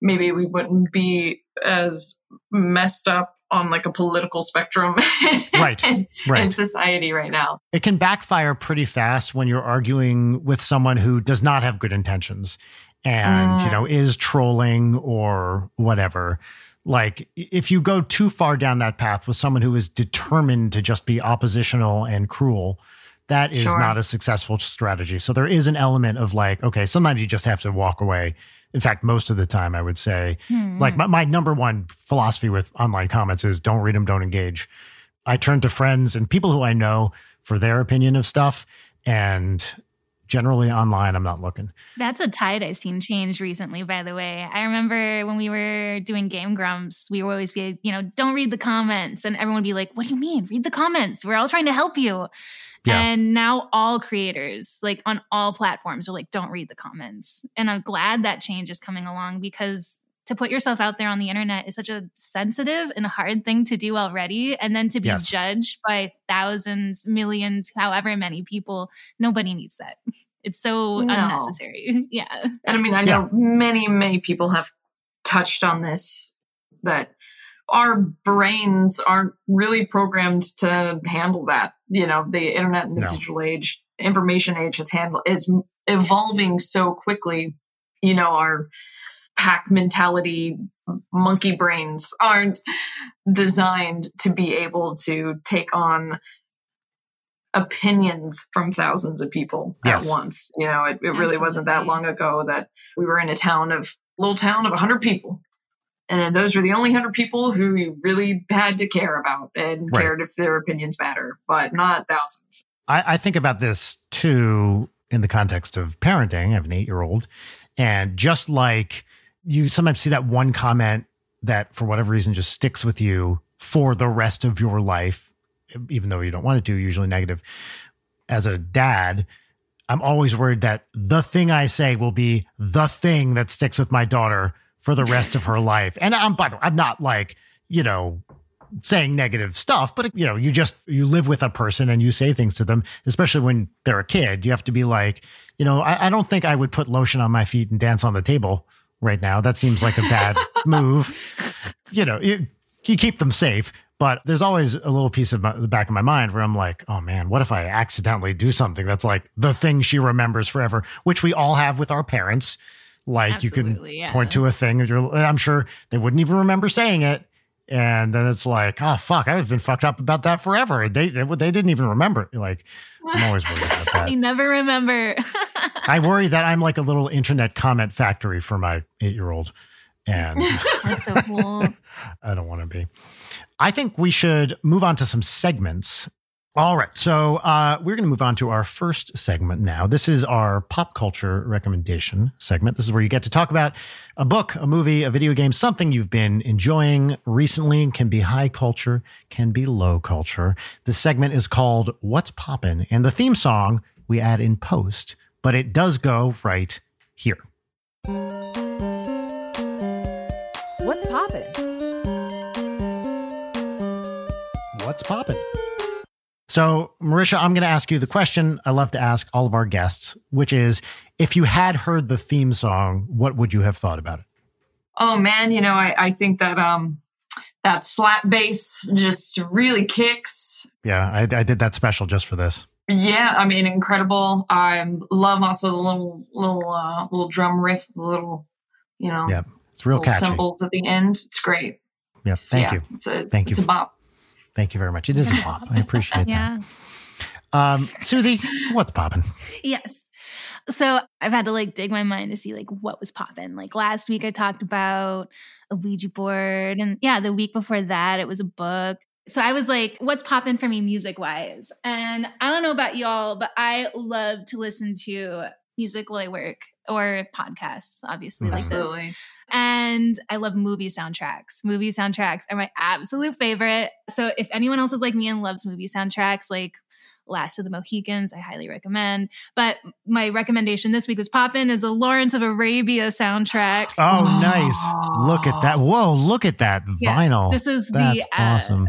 maybe we wouldn't be as messed up on like a political spectrum [laughs] Right, in, Right. in society right now. it can backfire pretty fast when you're arguing with someone who does not have good intentions and Mm. you know is trolling or whatever like if you go too far down that path with someone who is determined to just be oppositional and cruel that is Sure. not a successful strategy so there is an element of like okay sometimes you just have to walk away in fact most of the time i would say Hmm. like my, my number one philosophy with online comments is don't read them don't engage i turn to friends and people who i know for their opinion of stuff and generally online i'm not looking That's a tide I've seen change recently, by the way. I remember when we were doing Game Grumps, we would always be, you know, don't read the comments. And everyone would be like, what do you mean? Read the comments. We're all trying to help you. Yeah. And now all creators, like on all platforms, are like, don't read the comments. And I'm glad that change is coming along because to put yourself out there on the internet is such a sensitive and hard thing to do already. And then to be Yes. judged by thousands, millions, however many people, nobody needs that. It's so No. unnecessary. [laughs] Yeah. And I mean, I know many, many people have touched on this that our brains aren't really programmed to handle that. You know, the internet and the No. digital age, information age has handled is evolving so quickly. You know, our pack mentality monkey brains aren't designed to be able to take on opinions from thousands of people Yes. at once. You know, it, it really wasn't that long ago that we were in a town of little town of 100 people. And then those were the only 100 people who you really had to care about and Right. cared if their opinions matter, but not thousands. I, I think about this too in the context of parenting. I have an eight year old. And just like you sometimes see that one comment that for whatever reason just sticks with you for the rest of your life, even though you don't want it to, usually negative. As a dad, I'm always worried that the thing I say will be the thing that sticks with my daughter for the rest of her [laughs] life. And I'm, by the way, I'm not like, you know, saying negative stuff, but you know, you just you live with a person and you say things to them, especially when they're a kid. You have to be like, you know, I, I don't think I would put lotion on my feet and dance on the table right now. That seems like a bad [laughs] move. You know, you, you keep them safe, but there's always a little piece of my, the back of my mind where I'm like, oh man, what if I accidentally do something that's like the thing she remembers forever, which we all have with our parents. Like you can yeah. point to a thing, that you're, I'm sure they wouldn't even remember saying it. And then it's like, oh fuck, I've been fucked up about that forever. They they, they didn't even remember. Like, I'm always worried about [laughs] You that. never remember. I [laughs] worry that I'm like a little internet comment factory for my eight year old, and [laughs] That's so cool. I don't want to be. I think we should move on to some segments. All right. So uh, we're going to move on to our first segment now. This is our pop culture recommendation segment. This is where you get to talk about a book, a movie, a video game, something you've been enjoying recently. Can be high culture, can be low culture. This segment is called What's Poppin'? And the theme song we add in post, but it does go right here. What's poppin'? What's poppin'? So, Marisha, I'm going to ask you the question I love to ask all of our guests, which is if you had heard the theme song, what would you have thought about it? Oh man, you know, I, I think that um that slap bass just really kicks. Yeah, I, I did that special just for this. Yeah, I mean, incredible. I love also the little little uh, little drum riff, the little you know Yeah, It's real catchy. cymbals at the end. It's great. Yeah, thank Yeah, you. It's a Thank you. It's a bop. Thank you very much. It is a pop. I appreciate [laughs] yeah. that. Um, Susie, what's popping? Yes. So I've had to like dig my mind to see like what was popping. Like last week I talked about a Ouija board and yeah, the week before that it was a book. So I was like, what's popping for me music wise? And I don't know about y'all, but I love to listen to music while I work. Or podcasts, obviously, Mhm. like this. Absolutely. And I love movie soundtracks. Movie soundtracks are my absolute favorite. So if anyone else is like me and loves movie soundtracks, like Last of the Mohicans, I highly recommend. But my recommendation this week is Poppin' is a Lawrence of Arabia soundtrack. [gasps] Oh, nice. Look at that. Whoa, look at that Yeah, vinyl. This is That's the uh, awesome.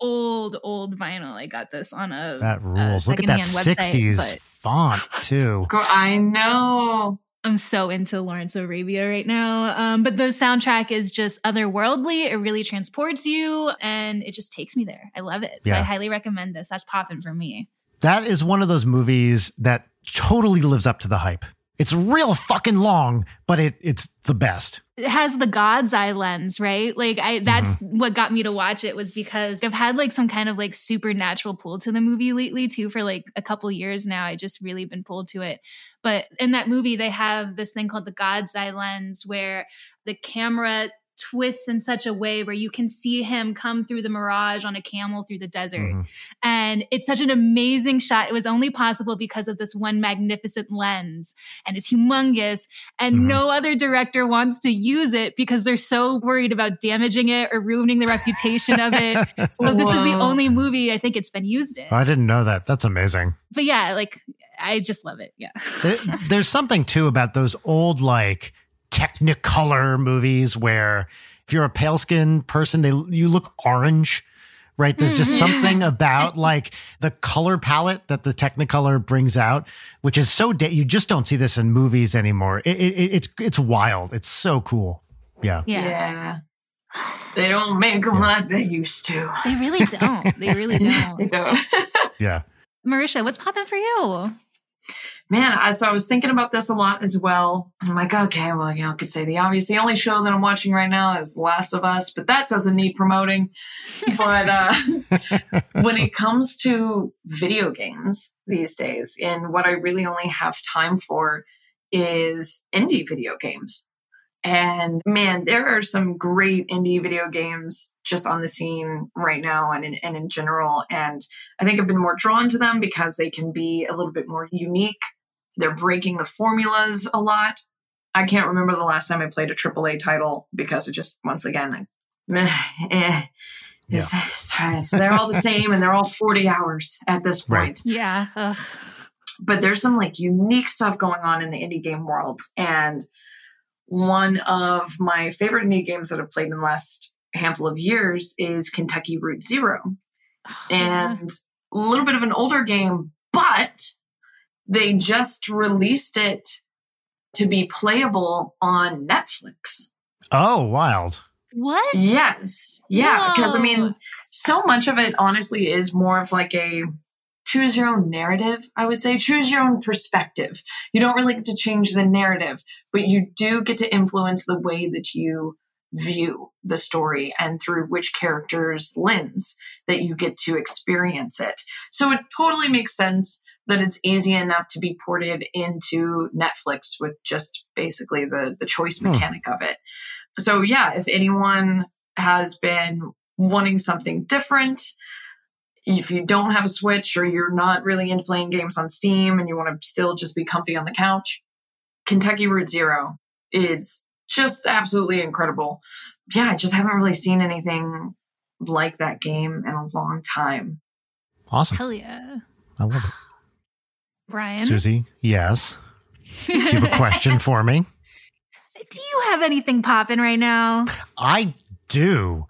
old, old vinyl. I got this on a that rules. look at that website, 60s but- font, too. [laughs] Go- I know. I'm so into Lawrence of Arabia right now. Um, but the soundtrack is just otherworldly. It really transports you and it just takes me there. I love it. So Yeah. I highly recommend this. That's popping for me. That is one of those movies that totally lives up to the hype. It's real fucking long, but it it's the best. It has the God's eye lens, right? Like I that's mm-hmm. what got me to watch it was because I've had like some kind of like supernatural pull to the movie lately too for like a couple years now. I just really been pulled to it. But in that movie they have this thing called the God's eye lens where the camera twists in such a way where you can see him come through the mirage on a camel through the desert. Mhm. And it's such an amazing shot. It was only possible because of this one magnificent lens and it's humongous. And Mhm. no other director wants to use it because they're so worried about damaging it or ruining the reputation of it. [laughs] So this is the only movie I think it's been used in. I didn't know that. That's amazing. But yeah, like I just love it. Yeah. There- there's something too about those old like technicolor movies where if you're a pale skinned person they you look orange right there's just Mhm. something [laughs] about like the color palette that the technicolor brings out which is so da- you just don't see this in movies anymore it, it, it's it's wild it's so cool yeah Yeah. Yeah. They don't make them Yeah. like they used to. They really [laughs] don't. They really don't. they don't. [laughs] yeah Marisha, what's popping for you? Man, I, so I was thinking about this a lot as well. I'm like, okay, well, you know, I could say the obvious. The only show that I'm watching right now is The Last of Us, but that doesn't need promoting. [laughs] But uh, when it comes to video games these days, and what I really only have time for is indie video games. And man, there are some great indie video games just on the scene right now and in, and in general. And I think I've been more drawn to them because they can be a little bit more unique. They're breaking the formulas a lot. I can't remember the last time I played a AAA title because it just, once again, I, meh, eh, it's- it's- they're all the same and they're all 40 hours at this point Right. Yeah. Ugh. but there's some like unique stuff going on in the indie game world. And one of my favorite indie games that I've played in the last handful of years is Kentucky Route Zero. And a little bit of an older game, but they just released it to be playable on Netflix. oh wild what? Yes. Yeah. Because I mean, so much of it honestly is more of like a choose your own narrative, I would say. Choose your own perspective. You don't really get to change the narrative, but you do get to influence the way that you view the story and through which character's lens that you get to experience it. So it totally makes sense that it's easy enough to be ported into Netflix with just basically the the choice Hmm. mechanic of it. So yeah, if anyone has been wanting something different, if you don't have a Switch or you're not really into playing games on Steam and you want to still just be comfy on the couch, Kentucky Route Zero is just absolutely incredible. Yeah, I just haven't really seen anything like that game in a long time. awesome Hell yeah. i love it Brian. susie yes do you have a question [laughs] for me Do you have anything popping right now? I do.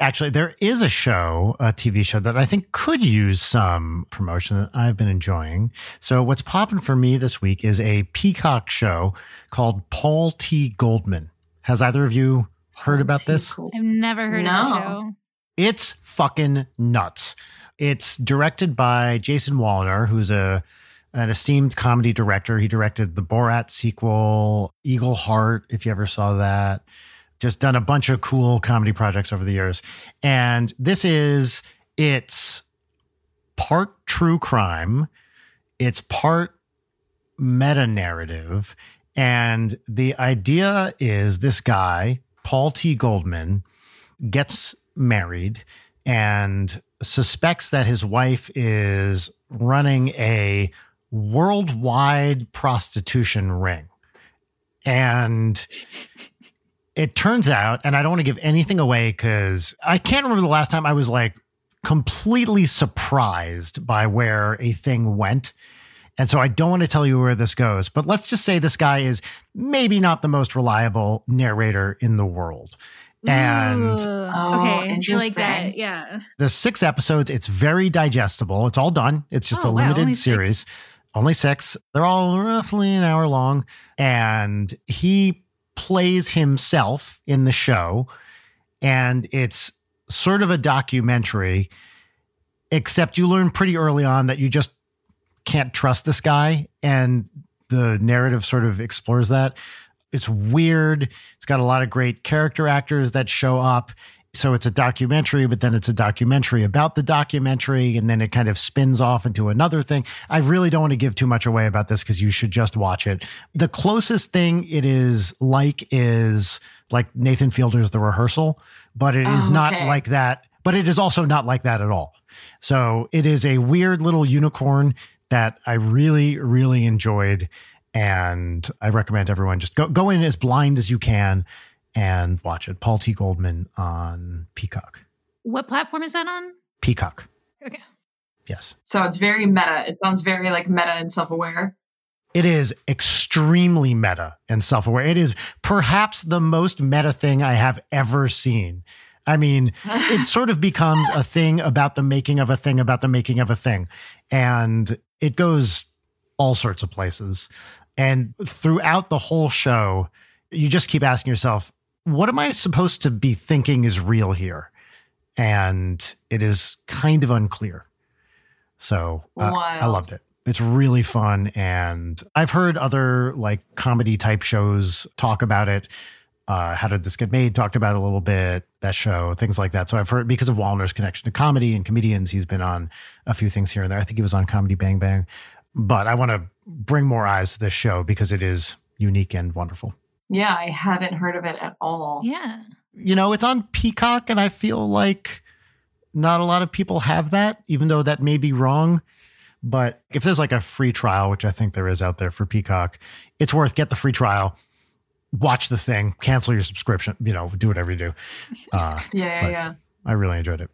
Actually, there is a show, a TV show that I think could use some promotion that I've been enjoying. So, what's popping for me this week is a Peacock show called Paul T. Goldman. Has either of you heard about this? Cool. I've never heard of No. the show. It's fucking nuts. It's directed by Jason Woliner, who's a an esteemed comedy director. He directed the Borat sequel, Eagleheart, if you ever saw that. Just done a bunch of cool comedy projects over the years. And this is it's part true crime, it's part meta narrative. And the idea is this guy, Paul T. Goldman, gets married and suspects that his wife is running a worldwide prostitution ring. And it turns out, and I don't want to give anything away because I can't remember the last time I was like completely surprised by where a thing went. And so I don't want to tell you where this goes, but let's just say this guy is maybe not the most reliable narrator in the world. And Ooh, Oh, okay, I like interesting. that. Yeah. the six episodes, it's very digestible. It's all done. It's just Oh, a wow, limited only six. Only six. They're all roughly an hour long. And he plays himself in the show. And it's sort of a documentary, except you learn pretty early on that you just can't trust this guy. And the narrative sort of explores that. It's weird. It's got a lot of great character actors that show up. So it's a documentary, but then it's a documentary about the documentary, and then it kind of spins off into another thing. I really don't want to give too much away about this because you should just watch it. The closest thing it is like is like Nathan Fielder's The Rehearsal, but it is Oh, not okay. like that. But it is also not like that at all. So it is a weird little unicorn that I really, really enjoyed. And I recommend everyone just go, go in as blind as you can and watch it. Paul T. Goldman on Peacock. What platform is that on? Peacock. Okay. Yes. So it's very meta. It sounds very like meta and self aware. It is extremely meta and self aware. It is perhaps the most meta thing I have ever seen. I mean, [laughs] it sort of becomes a thing about the making of a thing about the making of a thing. And it goes all sorts of places. And throughout the whole show, you just keep asking yourself, what am I supposed to be thinking is real here? And it is kind of unclear. So uh, I loved it. It's really fun. And I've heard other like comedy type shows talk about it. Uh, How Did This Get Made talked about it a little bit, that show, things like that. So I've heard because of Woliner's connection to comedy and comedians, he's been on a few things here and there. I think he was on Comedy Bang Bang. But I want to bring more eyes to this show because it is unique and wonderful. Yeah, I haven't heard of it at all. Yeah. You know, it's on Peacock, and I feel like not a lot of people have that, even though that may be wrong. But if there's like a free trial, which I think there is out there for Peacock, it's worth get the free trial, watch the thing, cancel your subscription, you know, do whatever you do. Uh, [laughs] Yeah, yeah, yeah. I really enjoyed it.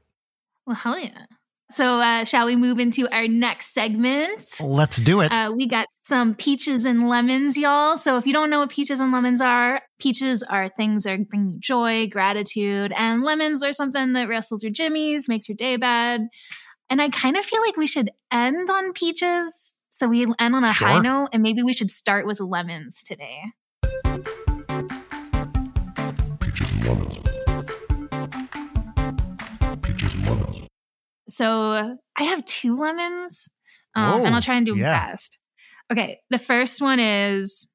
Well, hell yeah. So, uh, shall we move into our next segment? Let's do it. Uh, we got some peaches and lemons, y'all. So, if you don't know what peaches and lemons are, peaches are things that bring you joy, gratitude, and lemons are something that wrestles your jimmies, makes your day bad. And I kind of feel like we should end on peaches. So, we end on a high note, and maybe we should start with lemons today. So I have two lemons, um, Whoa, and I'll try and do them yeah. fast. Okay, the first one is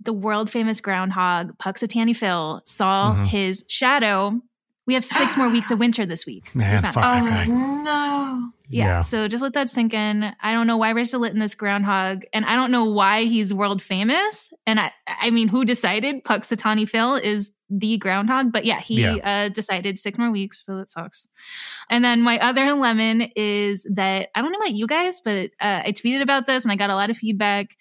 the world famous groundhog Punxsutawney Phil saw Mhm. his shadow. We have six more weeks of [gasps] winter this week. Man, We fuck it. that Oh guy. no. Yeah, Yeah. so just let that sink in. I don't know why we're still letting this groundhog, and I don't know why he's world famous. And I, I mean, who decided Punxsutawney Phil is the groundhog? But yeah, he Yeah. Uh, decided six more weeks, so that sucks. And then my other lemon is that I don't know about you guys, but uh, I tweeted about this and I got a lot of feedback.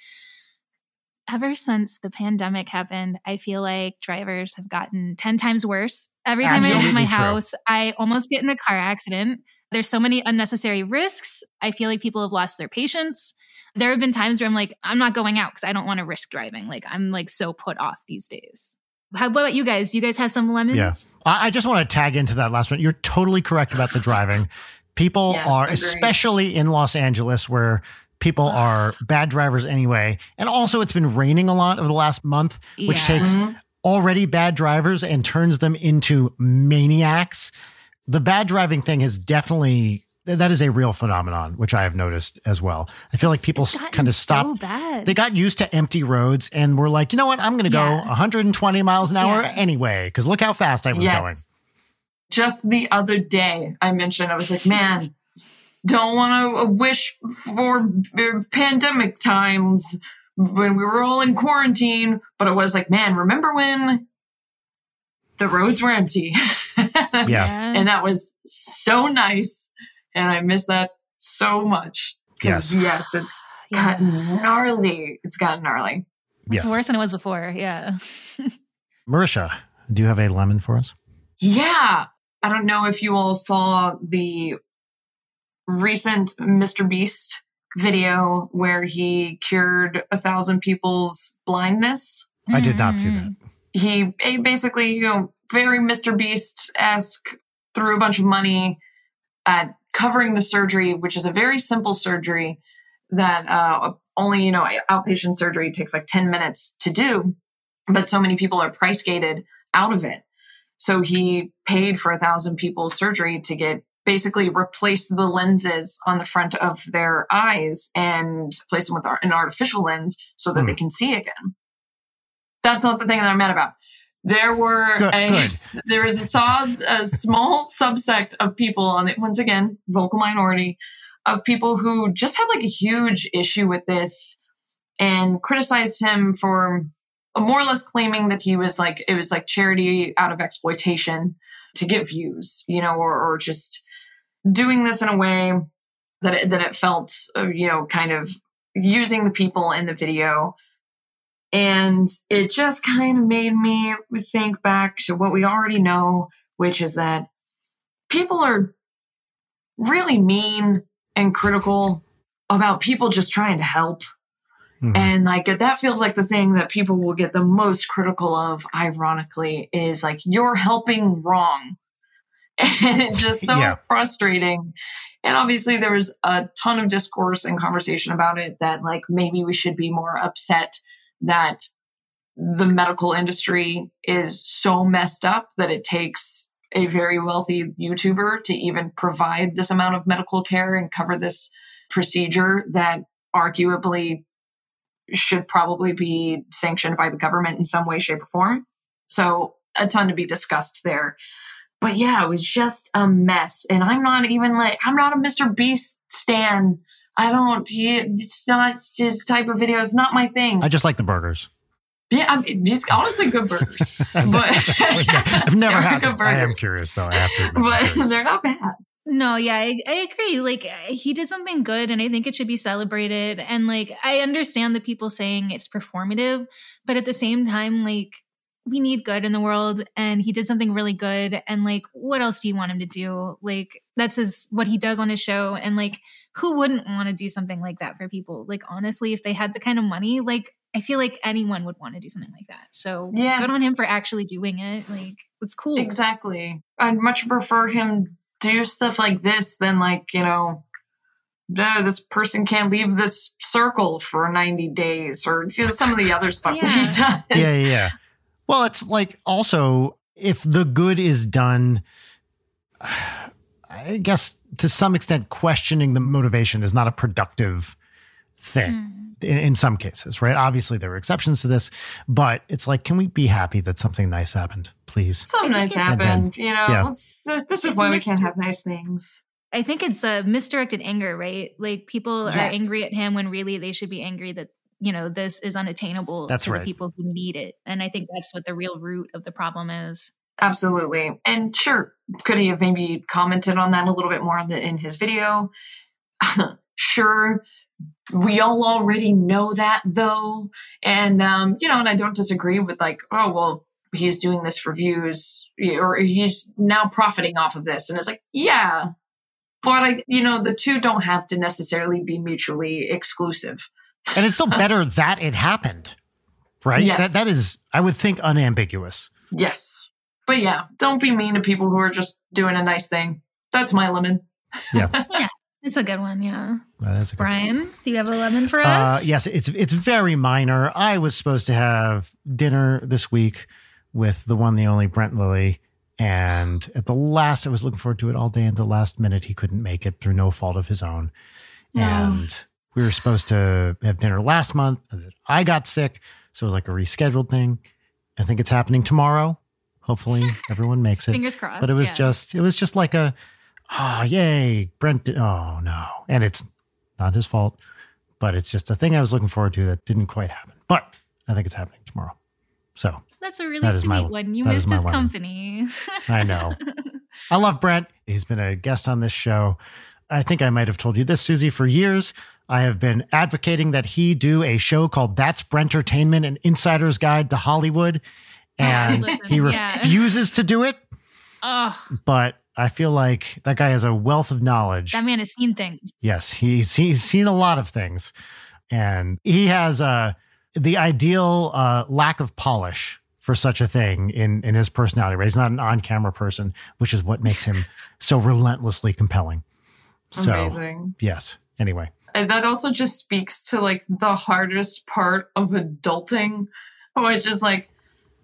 Ever since the pandemic happened, I feel like drivers have gotten 10 times worse. Every time I leave Absolutely my true. house, I almost get in a car accident. There's so many unnecessary risks. I feel like people have lost their patience. There have been times where I'm like, I'm not going out because I don't want to risk driving. Like, I'm like so put off these days. How what about you guys? Do you guys have some lemons? Yeah. I I just want to tag into that last one. You're totally correct about the driving. People Yes, are, agreed. especially in Los Angeles, where people are bad drivers anyway. And also, it's been raining a lot over the last month, which Yeah. takes Mhm. already bad drivers and turns them into maniacs. The bad driving thing is definitely. That is a real phenomenon, which I have noticed as well. I feel like people kind of so stopped bad. they got used to empty roads and were like, you know what? I'm going to go Yeah. 120 miles an hour Yeah. anyway, because look how fast I was yes. going. Just the other day, I mentioned I was like, man, don't want to wish for uh, pandemic times when we were all in quarantine, but it was like, man, remember when the roads were empty? [laughs] Yeah. and that was so nice, and I miss that so much. Yes. yes, it's [sighs] Yeah. gotten gnarly. It's gotten gnarly. It's Yes. worse than it was before. Yeah. [laughs] Marisha, do you have a lemon for us? Yeah. I don't know if you all saw the recent Mr. Beast video where he cured a thousand people's blindness. I did not see that. Mm-hmm. He he basically, you know, very Mr. Beast esque, threw a bunch of money at covering the surgery, which is a very simple surgery that uh, only, you know, outpatient surgery takes like 10 minutes to do. But so many people are price gated out of it. So he paid for a thousand people's surgery to get basically replace the lenses on the front of their eyes and place them with an artificial lens so that Hmm. they can see again. That's not the thing that I'm mad about. There were Good- a good. there was saw a small subsect of people on it once again vocal minority of people who just had like a huge issue with this and criticized him for more or less claiming that he was like it was like charity out of exploitation to get views, you know, or, or just doing this in a way that it, that it felt, uh, you know, kind of using the people in the video. And it just kind of made me think back to what we already know, which is that people are really mean and critical about people just trying to help. Mhm. And like that feels like the thing that people will get the most critical of, ironically, is like you're helping wrong. [laughs] And it's just so Yeah. frustrating. And obviously there was a ton of discourse and conversation about it that like maybe we should be more upset that the medical industry is so messed up that it takes a very wealthy YouTuber to even provide this amount of medical care and cover this procedure that arguably should probably be sanctioned by the government in some way, shape, or form. So a ton to be discussed there. But yeah, it was just a mess. And I'm not even like, I'm not a Mr. Beast stan. I don't, he, it's not his type of video. It's not my thing. I just like the burgers. yeah, I'm just honestly good burgers. [laughs] but I've [laughs] never They're had good them. I am curious though. I have to admit. But [laughs] they're not bad. No, yeah, I, I agree. Like eh, he did something good and I think it should be celebrated. And like I understand the people saying it's performative, but at the same time, like we need good in the world and he did something really good. And like what else do you want him to do? Like that's his what he does on his show. And like who wouldn't want to do something like that for people? Like honestly, if they had the kind of money, like I feel like anyone would want to do something like that. So Yeah. good on him for actually doing it. Like it's cool. Exactly. I'd much prefer him do stuff like this than like, you know, "Duh, this person can't leave this circle for 90 days or you know, some of the other stuff that he does. yeah, yeah, yeah. Well, it's like also if the good is done, [sighs] I guess to some extent, questioning the motivation is not a productive thing. Mm. In, in some cases, right? Obviously, there are exceptions to this, but it's like, can we be happy that something nice happened, please? Something nice think it's- happened. You know, Yeah. let's, this is why we can't have nice things. I think it's a misdirected anger, right? Like people are angry at him when really they should be angry that you know this is unattainable That's to right. the people who need it. And I think that's what the real root of the problem is. Absolutely. And sure, could he have maybe commented on that a little bit more in, the, in his video? [laughs] sure. We all already know that though. And, um, you know, and I don't disagree with like, oh, well, he's doing this for views or he's now profiting off of this. And it's like, yeah. But I, you know, the two don't have to necessarily be mutually exclusive. And it's still better that it happened, right? Yes. That that is, I would think, unambiguous. Yes. But yeah, don't be mean to people who are just doing a nice thing. That's my lemon. Yeah. [laughs] yeah. It's a good one, yeah. That is a good Brian, do you have a lemon for Uh, us? yes, it's it's very minor. I was supposed to have dinner this week with the one, the only Brent Lilly, and at the last, I was looking forward to it all day. And the last minute, he couldn't make it through no fault of his own. No. And we were supposed to have dinner last month. I got sick, so it was like a rescheduled thing. I think it's happening tomorrow. Hopefully, [laughs] everyone makes it. Fingers crossed. but it was yeah. just, it was just like a, ah, yay, Brent. Did, oh no, and it's not his fault but it's just a thing I was looking forward to that didn't quite happen. But I think it's happening tomorrow. So That's a really that sweet my- one. You missed his company. I know. [laughs] I love Brent. He's been a guest on this show. I think I might have told you this, Susie, for years. I have been advocating that he do a show called That's Brentertainment, an insider's guide to Hollywood. And [laughs] Listen, he yeah. refuses to do it. Oh, But I feel like that guy has a wealth of knowledge. that man has seen things. Yes, he's he's seen a lot of things, and he has uh, the ideal uh, lack of polish for such a thing in in his personality. Right, he's not an on camera person, which is what makes him [laughs] so relentlessly compelling. So Amazing. yes. Anyway, And that also just speaks to like the hardest part of adulting, which is like,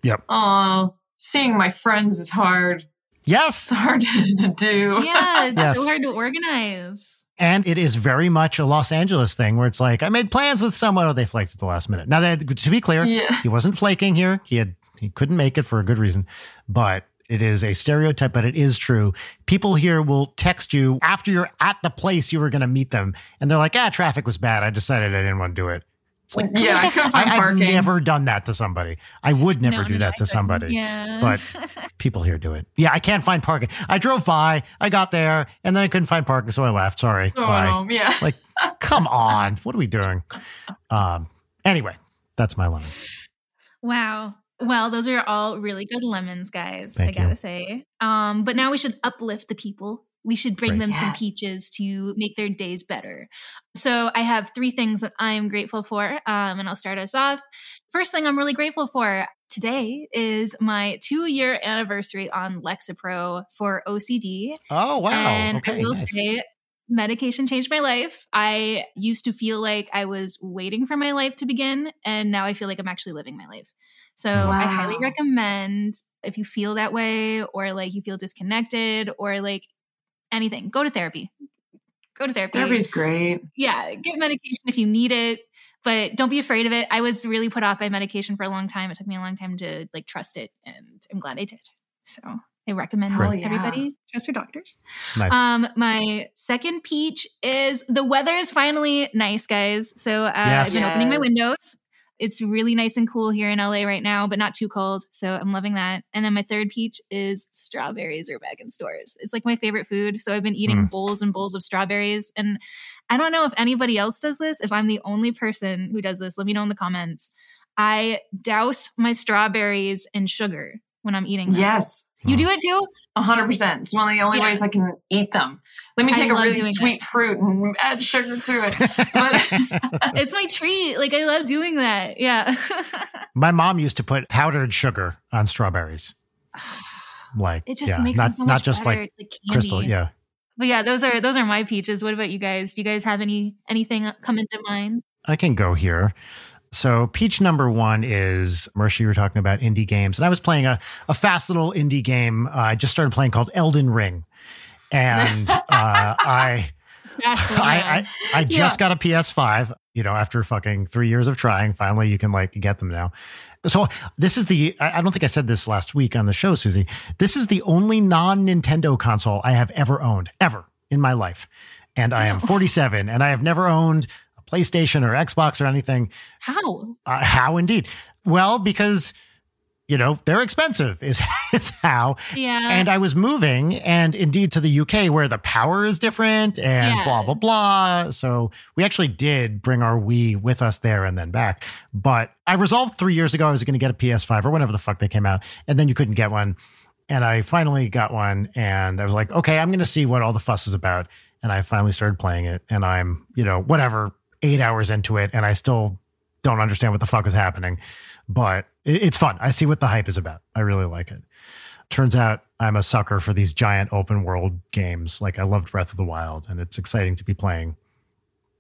Yep. oh, seeing my friends is hard. yes, It's hard [laughs] to do. Yeah, it's Yes. hard to organize. and it is very much a Los Angeles thing where it's like I made plans with someone, oh, they flaked at the last minute. Now, that, to be clear, Yeah. he wasn't flaking here. He had he couldn't make it for a good reason, but it is a stereotype, but it is true. People here will text you after you're at the place you were going to meet them, and they're like, "Ah, traffic was bad. I decided I didn't want to do it." It's like, Yeah, I I've never done that to somebody. I would never No, do that I to somebody. Yeah. But [laughs] people here do it. Yeah, I can't find parking. I drove by, I got there, and then I couldn't find parking, so I left. Sorry. Oh, Bye. yeah. Like, [laughs] come on. What are we doing? Um, anyway, that's my lemon. Wow. Well, those are all really good lemons, guys. Thank I gotta you. say. Um, but now we should uplift the people. We should bring Great. them some peaches to make their days better. So I have three things that I'm grateful for, um, and I'll start us off. First thing I'm really grateful for today is my two year anniversary on Lexapro for OCD. Oh, wow. And okay. I will nice. say, medication changed my life. I used to feel like I was waiting for my life to begin, and now I feel like I'm actually living my life. So I highly recommend if you feel that way, or like you feel disconnected, or like anything, go to therapy. Go to therapy. Therapy's great. yeah, get medication if you need it, but don't be afraid of it. I was really put off by medication for a long time. It took me a long time to like trust it, and I'm glad I did. So I recommend Hell yeah. everybody trust your doctors. Nice. Um, my second peach is the weather is finally nice, guys. So uh, Yes. I've been opening my windows. It's really nice and cool here in LA right now, but not too cold. So I'm loving that. And then my third peach is strawberries are back in stores. It's like my favorite food. So I've been eating Mm. bowls and bowls of strawberries. And I don't know if anybody else does this. If I'm the only person who does this, let me know in the comments. I douse my strawberries in sugar when I'm eating them. Yes. You do it too? A hundred percent. It's one of the only Yeah. ways I can eat them. Let me take a really doing sweet fruit and add sugar to it. But [laughs] [laughs] it's my treat. Like I love doing that. Yeah. [laughs] My mom used to put powdered sugar on strawberries. [sighs] Like it just yeah, makes not, them so not just better. like it's like candy. crystal. Yeah. But yeah, those are those are my peaches. What about you guys? Do you guys have any anything come into mind? I can go here. So peach number one is Mercy. You were talking about indie games, and I was playing a, a fast little indie game. Uh, I just started playing called Elden Ring, and [laughs] uh, I [laughs] I. I I just got a PS5. You know, after fucking three years of trying, finally you can like get them now. So this is the I don't think I said this last week on the show, Susie. This is the only non Nintendo console I have ever owned ever in my life, and I am Oh. 47, and I have never owned PlayStation or Xbox or anything. How? Uh, how indeed? Well, because you know they're expensive. Is [laughs] is how Yeah. and I was moving, and indeed to the UK where the power is different and Yeah. blah, blah, blah. So we actually did bring our Wii with us there and then back. But I resolved three years ago I was going to get a PS5 or whenever the fuck they came out, and then you couldn't get one. And I finally got one, and I was like, okay, I'm going to see what all the fuss is about. And I finally started playing it, and I'm, you know, whatever, eight hours into it, and I still don't understand what the fuck is happening. But it's fun. I see what the hype is about. I really like it turns out I'm a sucker for these giant open world games. Like I loved Breath of the Wild, and it's exciting to be playing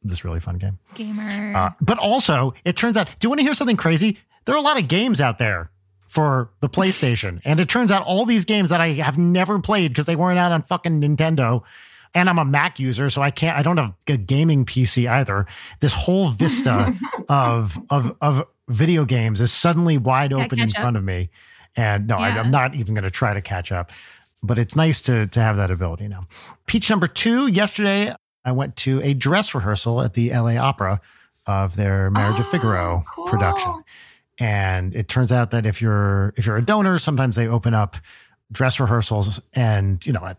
this really fun game. Gamer. Uh, but also, it turns out, do you want to hear something crazy? There are a lot of games out there for the PlayStation, and it turns out all these games that I have never played because they weren't out on fucking Nintendo. And I'm a Mac user, so I can't. I don't have a gaming PC either. This whole vista [laughs] of of of video games is suddenly wide open in up. front of me. And no, I, Yeah. I'm not even going to try to catch up. But it's nice to to have that ability now. Peach number two. Yesterday, I went to a dress rehearsal at the LA Opera of their Marriage of Oh, Figaro cool. production. And it turns out that if you're if you're a donor, sometimes they open up dress rehearsals, and you know, I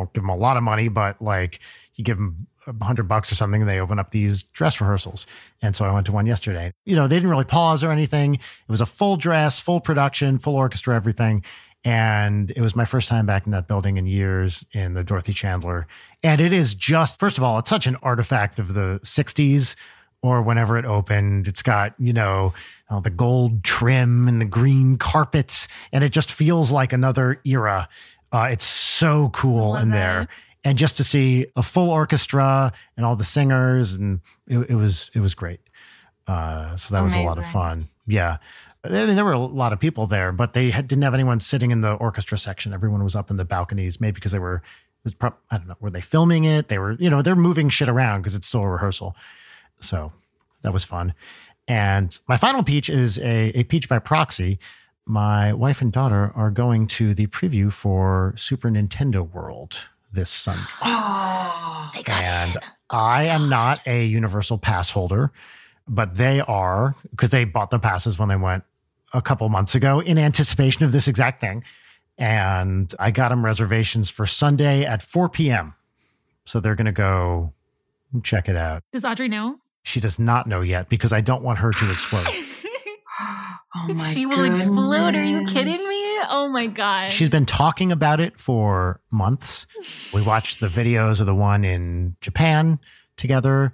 don't give them a lot of money, but like you give them a hundred bucks or something, and they open up these dress rehearsals. And so I went to one yesterday. You know, they didn't really pause or anything. It was a full dress, full production, full orchestra, everything. And it was my first time back in that building in years in the Dorothy Chandler. And it is just, first of all, it's such an artifact of the 60s or whenever it opened. It's got, you know, uh, the gold trim and the green carpets, and it just feels like another era. Uh, it's so cool in that. there. And just to see a full orchestra and all the singers, and it, it was it was great. Uh, so that was a lot of fun. Yeah. I mean, there were a lot of people there, but they had, didn't have anyone sitting in the orchestra section. Everyone was up in the balconies, maybe because they were, it was prob- I don't know, were they filming it? They were, you know, they're moving shit around because it's still a rehearsal. So that was fun. And my final peach is a, a peach by proxy. My wife and daughter are going to the preview for Super Nintendo World this Sunday. [gasps] Oh, They got And in. I am not a universal pass holder, but they are because they bought the passes when they went a couple months ago in anticipation of this exact thing. And I got them reservations for Sunday at 4 p.m. So they're going to go check it out. Does Audrey know? She does not know yet because I don't want her to explode. [laughs] oh my she will explode. Are you kidding me? Oh my god. She's been talking about it for months. [sighs] We watched the videos of the one in Japan together.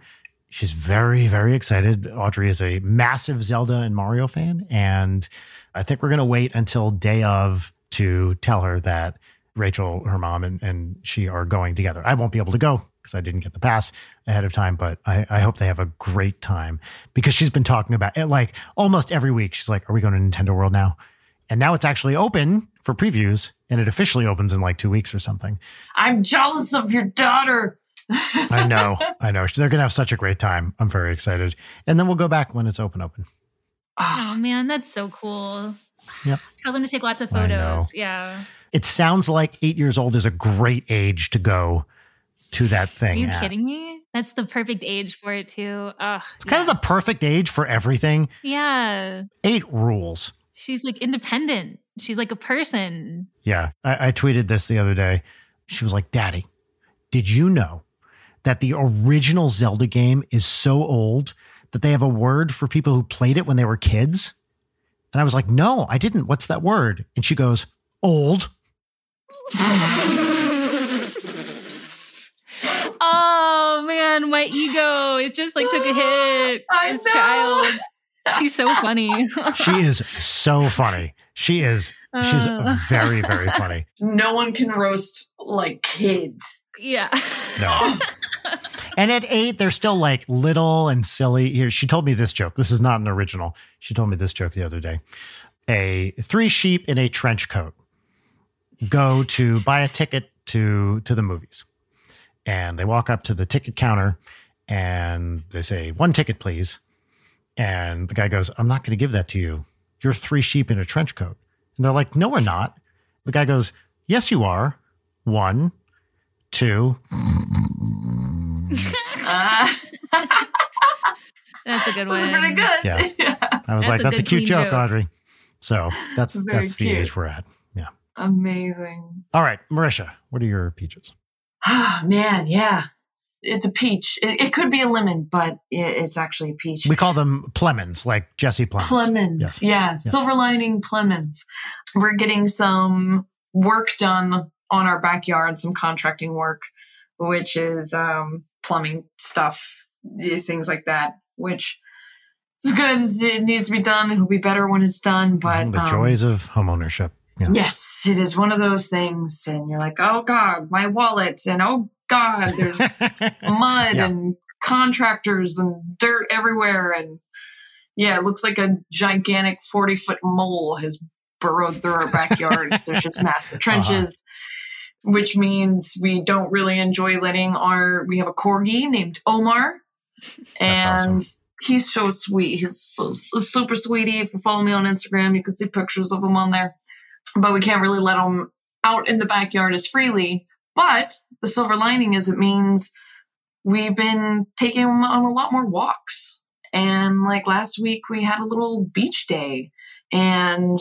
She's very, very excited. Audrey is a massive Zelda and Mario fan. And I think we're going to wait until day of to tell her that Rachel, her mom, and, and she are going together. I won't be able to go because I didn't get the pass ahead of time, but I, I hope they have a great time because she's been talking about it like almost every week. She's like, Are we going to Nintendo World now? And now it's actually open for previews and it officially opens in like two weeks or something. I'm jealous of your daughter. [laughs] I know. I know. They're going to have such a great time. I'm very excited. And then we'll go back when it's open, open. Ah, Oh man, that's so cool. Yep. Tell them to take lots of photos. Yeah. It sounds like eight years old is a great age to go to that thing. Are you at. kidding me? That's the perfect age for it too. Ugh, It's kind of the perfect age for everything. yeah. Eight rules. She's like independent. She's like a person. Yeah. I, I tweeted this the other day. She was like, Daddy, did you know that the original Zelda game is so old that they have a word for people who played it when they were kids? And I was like, No, I didn't. What's that word? And she goes, Old. [laughs] Oh man, my ego is just like took a hit. [gasps] I this know. child. She's so funny. [laughs] She is so funny. She is, she's Uh. very, very funny. [laughs] no one can roast like kids. yeah. No. And at eight, they're still like little and silly. Here, she told me this joke. This is not an original. She told me this joke the other day. A three sheep in a trench coat go to buy a ticket to to the movies, and they walk up to the ticket counter and they say, "One ticket, please." And the guy goes, "I'm not going to give that to you. You're three sheep in a trench coat." And they're like, "No, we're not." The guy goes, "Yes, you are. One, two, [laughs] That's a good was one. pretty good. [laughs] Yeah. I was That's like, a that's a cute joke, joke. Audrey. So that's Very that's the age we're at. Yeah. Amazing. All right, Marisha, what are your peaches? Ah, [sighs] man, yeah. It's a peach. It, it could be a lemon, but it, it's actually a peach. We call them Plemons, like Jesse Plemons. Plemons. Yes. Yeah, silver lining Plemons. We're getting some work done on our backyard, some contracting work, which is um, plumbing stuff, things like that, which is good. as It needs to be done. It'll be better when it's done, but the um, joys of homeownership. Yeah. Yes, it is one of those things, and you're like, oh God, my wallet, and oh God, there's [laughs] mud Yeah. and contractors and dirt everywhere. And yeah, it looks like a gigantic 40 foot mole has burrowed through our backyard. [laughs] There's just massive uh-huh. trenches, which means we don't really enjoy letting our, we have a corgi named Omar. [laughs] And awesome. he's so sweet. He's so, so super sweetie. If you follow me on Instagram, you can see pictures of him on there. But we can't really let them out in the backyard as freely. But the silver lining is it means we've been taking them on a lot more walks. And like last week, we had a little beach day. And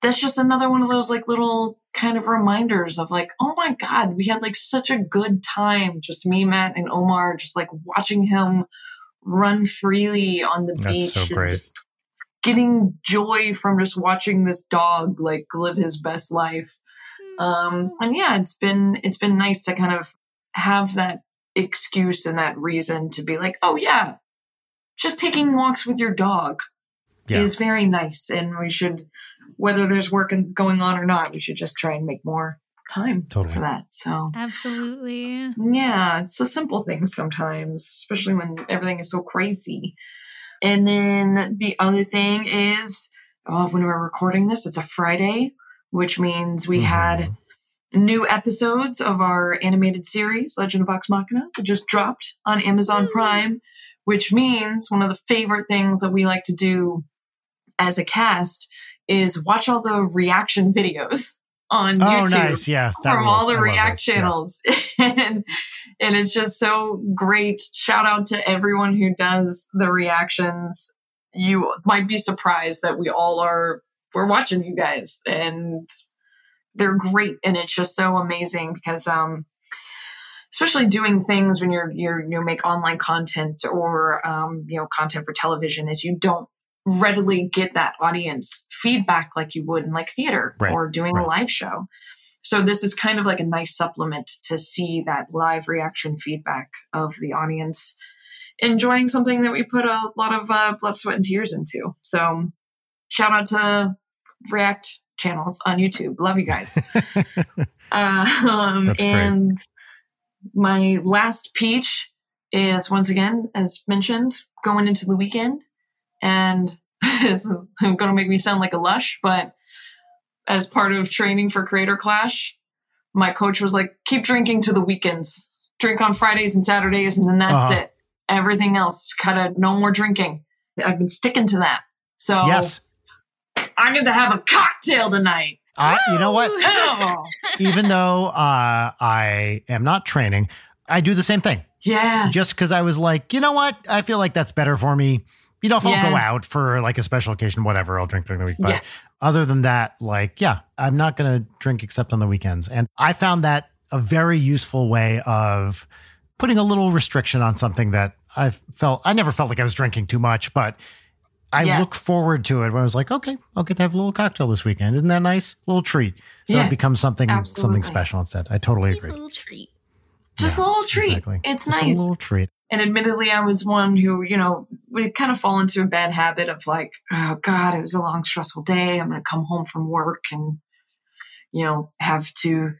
that's just another one of those like little kind of reminders of like, oh my God, we had like such a good time. Just me, Matt, and Omar, just like watching him run freely on the That's beach. so great. just getting joy from just watching this dog like live his best life. Um, and yeah, it's been it's been nice to kind of have that excuse and that reason to be like, oh yeah, just taking walks with your dog Yeah. is very nice, and we should, whether there's work in- going on or not, we should just try and make more time Totally. for that. So Absolutely. yeah, it's the simple things sometimes, especially when everything is so crazy. And then the other thing is, oh, when we're recording this, it's a Friday, which means we had Mhm. new episodes of our animated series, Legend of Vox Machina, that just dropped on Amazon Prime, which means one of the favorite things that we like to do as a cast is watch all the reaction [laughs] videos on Oh, YouTube nice. Yeah. from rules. all the I React those. Yeah. channels. and and it's just so great. Shout out to everyone who does the reactions. You might be surprised that we all are we're watching you guys and they're great and it's just so amazing because um especially doing things when you're you're you make online content or um you know content for television is you don't readily get that audience feedback like you would in like theater Right, or doing right. a live show so this is kind of like a nice supplement to see that live reaction feedback of the audience enjoying something that we put a lot of uh, blood, sweat, and tears into. So shout out to React channels on YouTube. Love you guys. [laughs] um, That's great. and my last peach is once again, as mentioned, going into the weekend. And [laughs] this is going to make me sound like a lush, but as part of training for Creator Clash, my coach was like, keep drinking to the weekends. Drink on Fridays and Saturdays, and then that's Uh-huh. it. Everything else, kind of no more drinking. I've been sticking to that. So Yes. I get to have a cocktail tonight. I, you know what? [laughs] Even though uh, I am not training, I do the same thing. yeah. Just because I was like, you know what? I feel like that's better for me. You know, if I'll go out for like a special occasion, whatever, I'll drink during the week. But Yes. other than that, like, yeah, I'm not going to drink except on the weekends. And I found that a very useful way of putting a little restriction on something that I felt, I never felt like I was drinking too much, but I Yes. look forward to it when I was like, okay, I'll get to have a little cocktail this weekend. Isn't that nice? little treat. So Yeah, it becomes something, absolutely. something special instead. I totally Nice agree. little treat. Just Yeah, a little treat. exactly. It's Just nice. a little treat. And admittedly, I was one who, you know, would kind of fall into a bad habit of like, oh God, it was a long, stressful day. I'm going to come home from work and, you know, have two,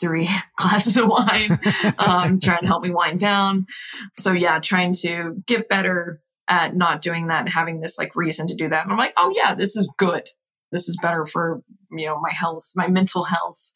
three [laughs] glasses of wine, um, [laughs] trying to help me wind down. So yeah, trying to get better at not doing that and having this like reason to do that. And I'm like, oh yeah, this is good. This is better for, you know, my health, my mental health,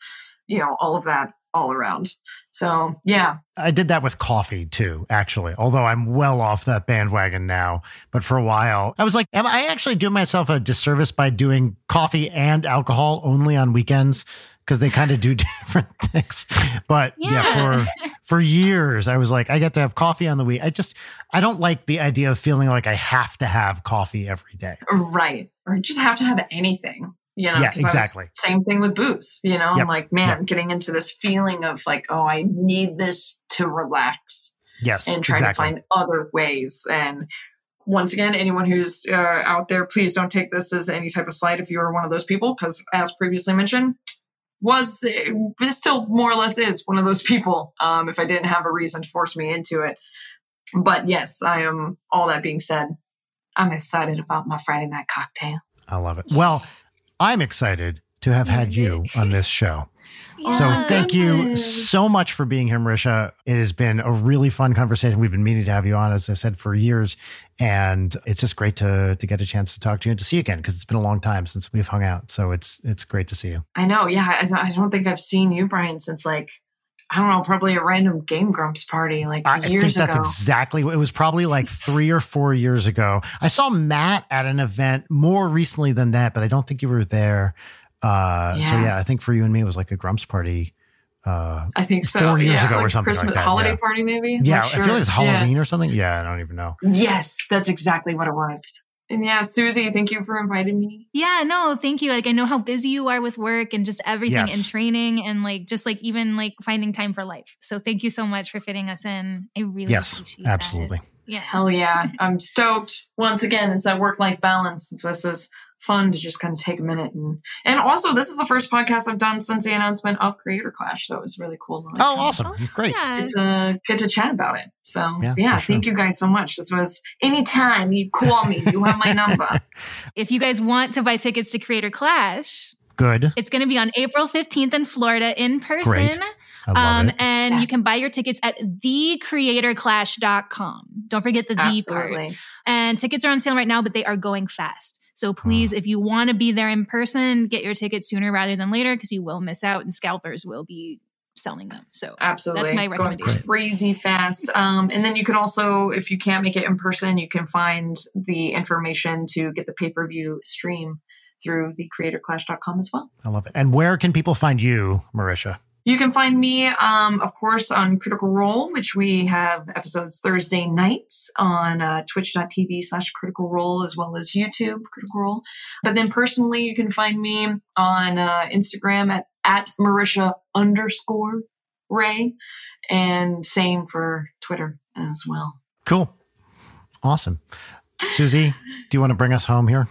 you know, all of that all around. So yeah, I did that with coffee too, actually. Although I'm well off that bandwagon now, but for a while, I was like, am I actually doing myself a disservice by doing coffee and alcohol only on weekends? Because they kind of do [laughs] different things. But yeah, Yeah. for for years, I was like, I get to have coffee on the week. I just I don't like the idea of feeling like I have to have coffee every day. Right. Or just have to have anything. You know, Yeah, 'cause I was- exactly. same thing with booze. You know, I'm like, man, yep. getting into this feeling of like, oh, I need this to relax Yes, and trying exactly. to find other ways. And once again, anyone who's uh, out there, please don't take this as any type of slight if you are one of those people, because as previously mentioned, was this still more or less is one of those people. Um, if I didn't have a reason to force me into it, but yes, I am. All that being said, I'm excited about my Friday night cocktail. I love it. Well, I'm excited to have had you on this show. [laughs] So thank you so much for being here, Marisha. It has been a really fun conversation. We've been meaning to have you on, as I said, for years, and it's just great to to get a chance to talk to you and to see you again because it's been a long time since we've hung out. So it's it's great to see you. I know. Yeah, I, I don't think I've seen you, Brian, since like I don't know, probably a random Game Grumps party like I I years think that's ago. exactly what it was. Probably like three or four years ago. I saw Matt at an event more recently than that, but I don't think you were there. Uh, So Yeah. yeah, I think for you and me, it was like a Grumps party. Uh, I think so. four years yeah, ago or like something like Christmas that, holiday yeah. party, maybe. yeah, Not I feel like it's sure. Yeah. Halloween or something. Yeah, I don't even know. Yes, that's exactly what it was. And yeah, Susie, thank you for inviting me. Yeah, no, thank you. Like I know how busy you are with work and just everything Yes. and training and like just like even like finding time for life. So thank you so much for fitting us in. I really Yes, appreciate that. absolutely. Yeah. Hell yeah. I'm stoked. Once again, it's that work life balance. This is fun to just kind of take a minute and and also this is the first podcast I've done since the announcement of Creator Clash. So it was really cool. like, Oh, awesome. Great. Yeah. Get to, get to chat about it. So Yeah, yeah, for sure. thank you guys so much. This was anytime you call me, you have my number. [laughs] If you guys want to buy tickets to Creator Clash, Good. it's going to be on April 15th in Florida in person. Great. I love Um, it. and Yes. you can buy your tickets at thecreatorclash.com. Don't forget the the part. And tickets are on sale right now, but they are going fast. So please, Hmm. if you want to be there in person, get your tickets sooner rather than later because you will miss out and scalpers will be selling them. So Absolutely. That's my Going recommendation. crazy fast. Um, and then you can also, if you can't make it in person, you can find the information to get the pay per view stream through the thecreatorclash.com as well. I love it. And where can people find you, Marisha? You can find me, um, of course, on Critical Role, which we have episodes Thursday nights on uh, twitch.tv slash critical role, as well as YouTube critical role. But then personally, you can find me on uh, Instagram at, at Marisha underscore Ray, and same for Twitter as well. Cool. Awesome. Susie, do you want to bring us home here?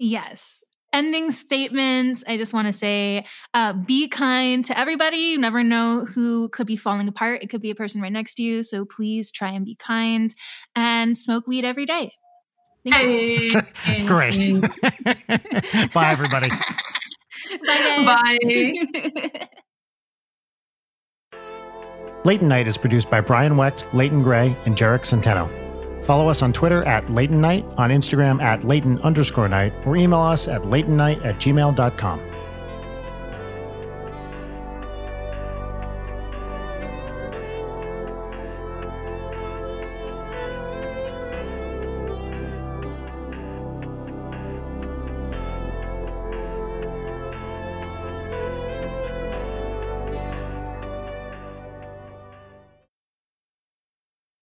Yes. Ending statements. I just want to say uh, be kind to everybody. You never know who could be falling apart. It could be a person right next to you. So please try and be kind and smoke weed every day. Thank you. Hey. [laughs] Great. [laughs] Bye, everybody. [laughs] Bye. guys. Bye. Leighton Night is produced by Brian Wecht, Leighton Gray, and Jarek Centeno. Follow us on Twitter at Leighton Night, on Instagram at Leighton underscore night, or email us at leightonnight at gmail.com.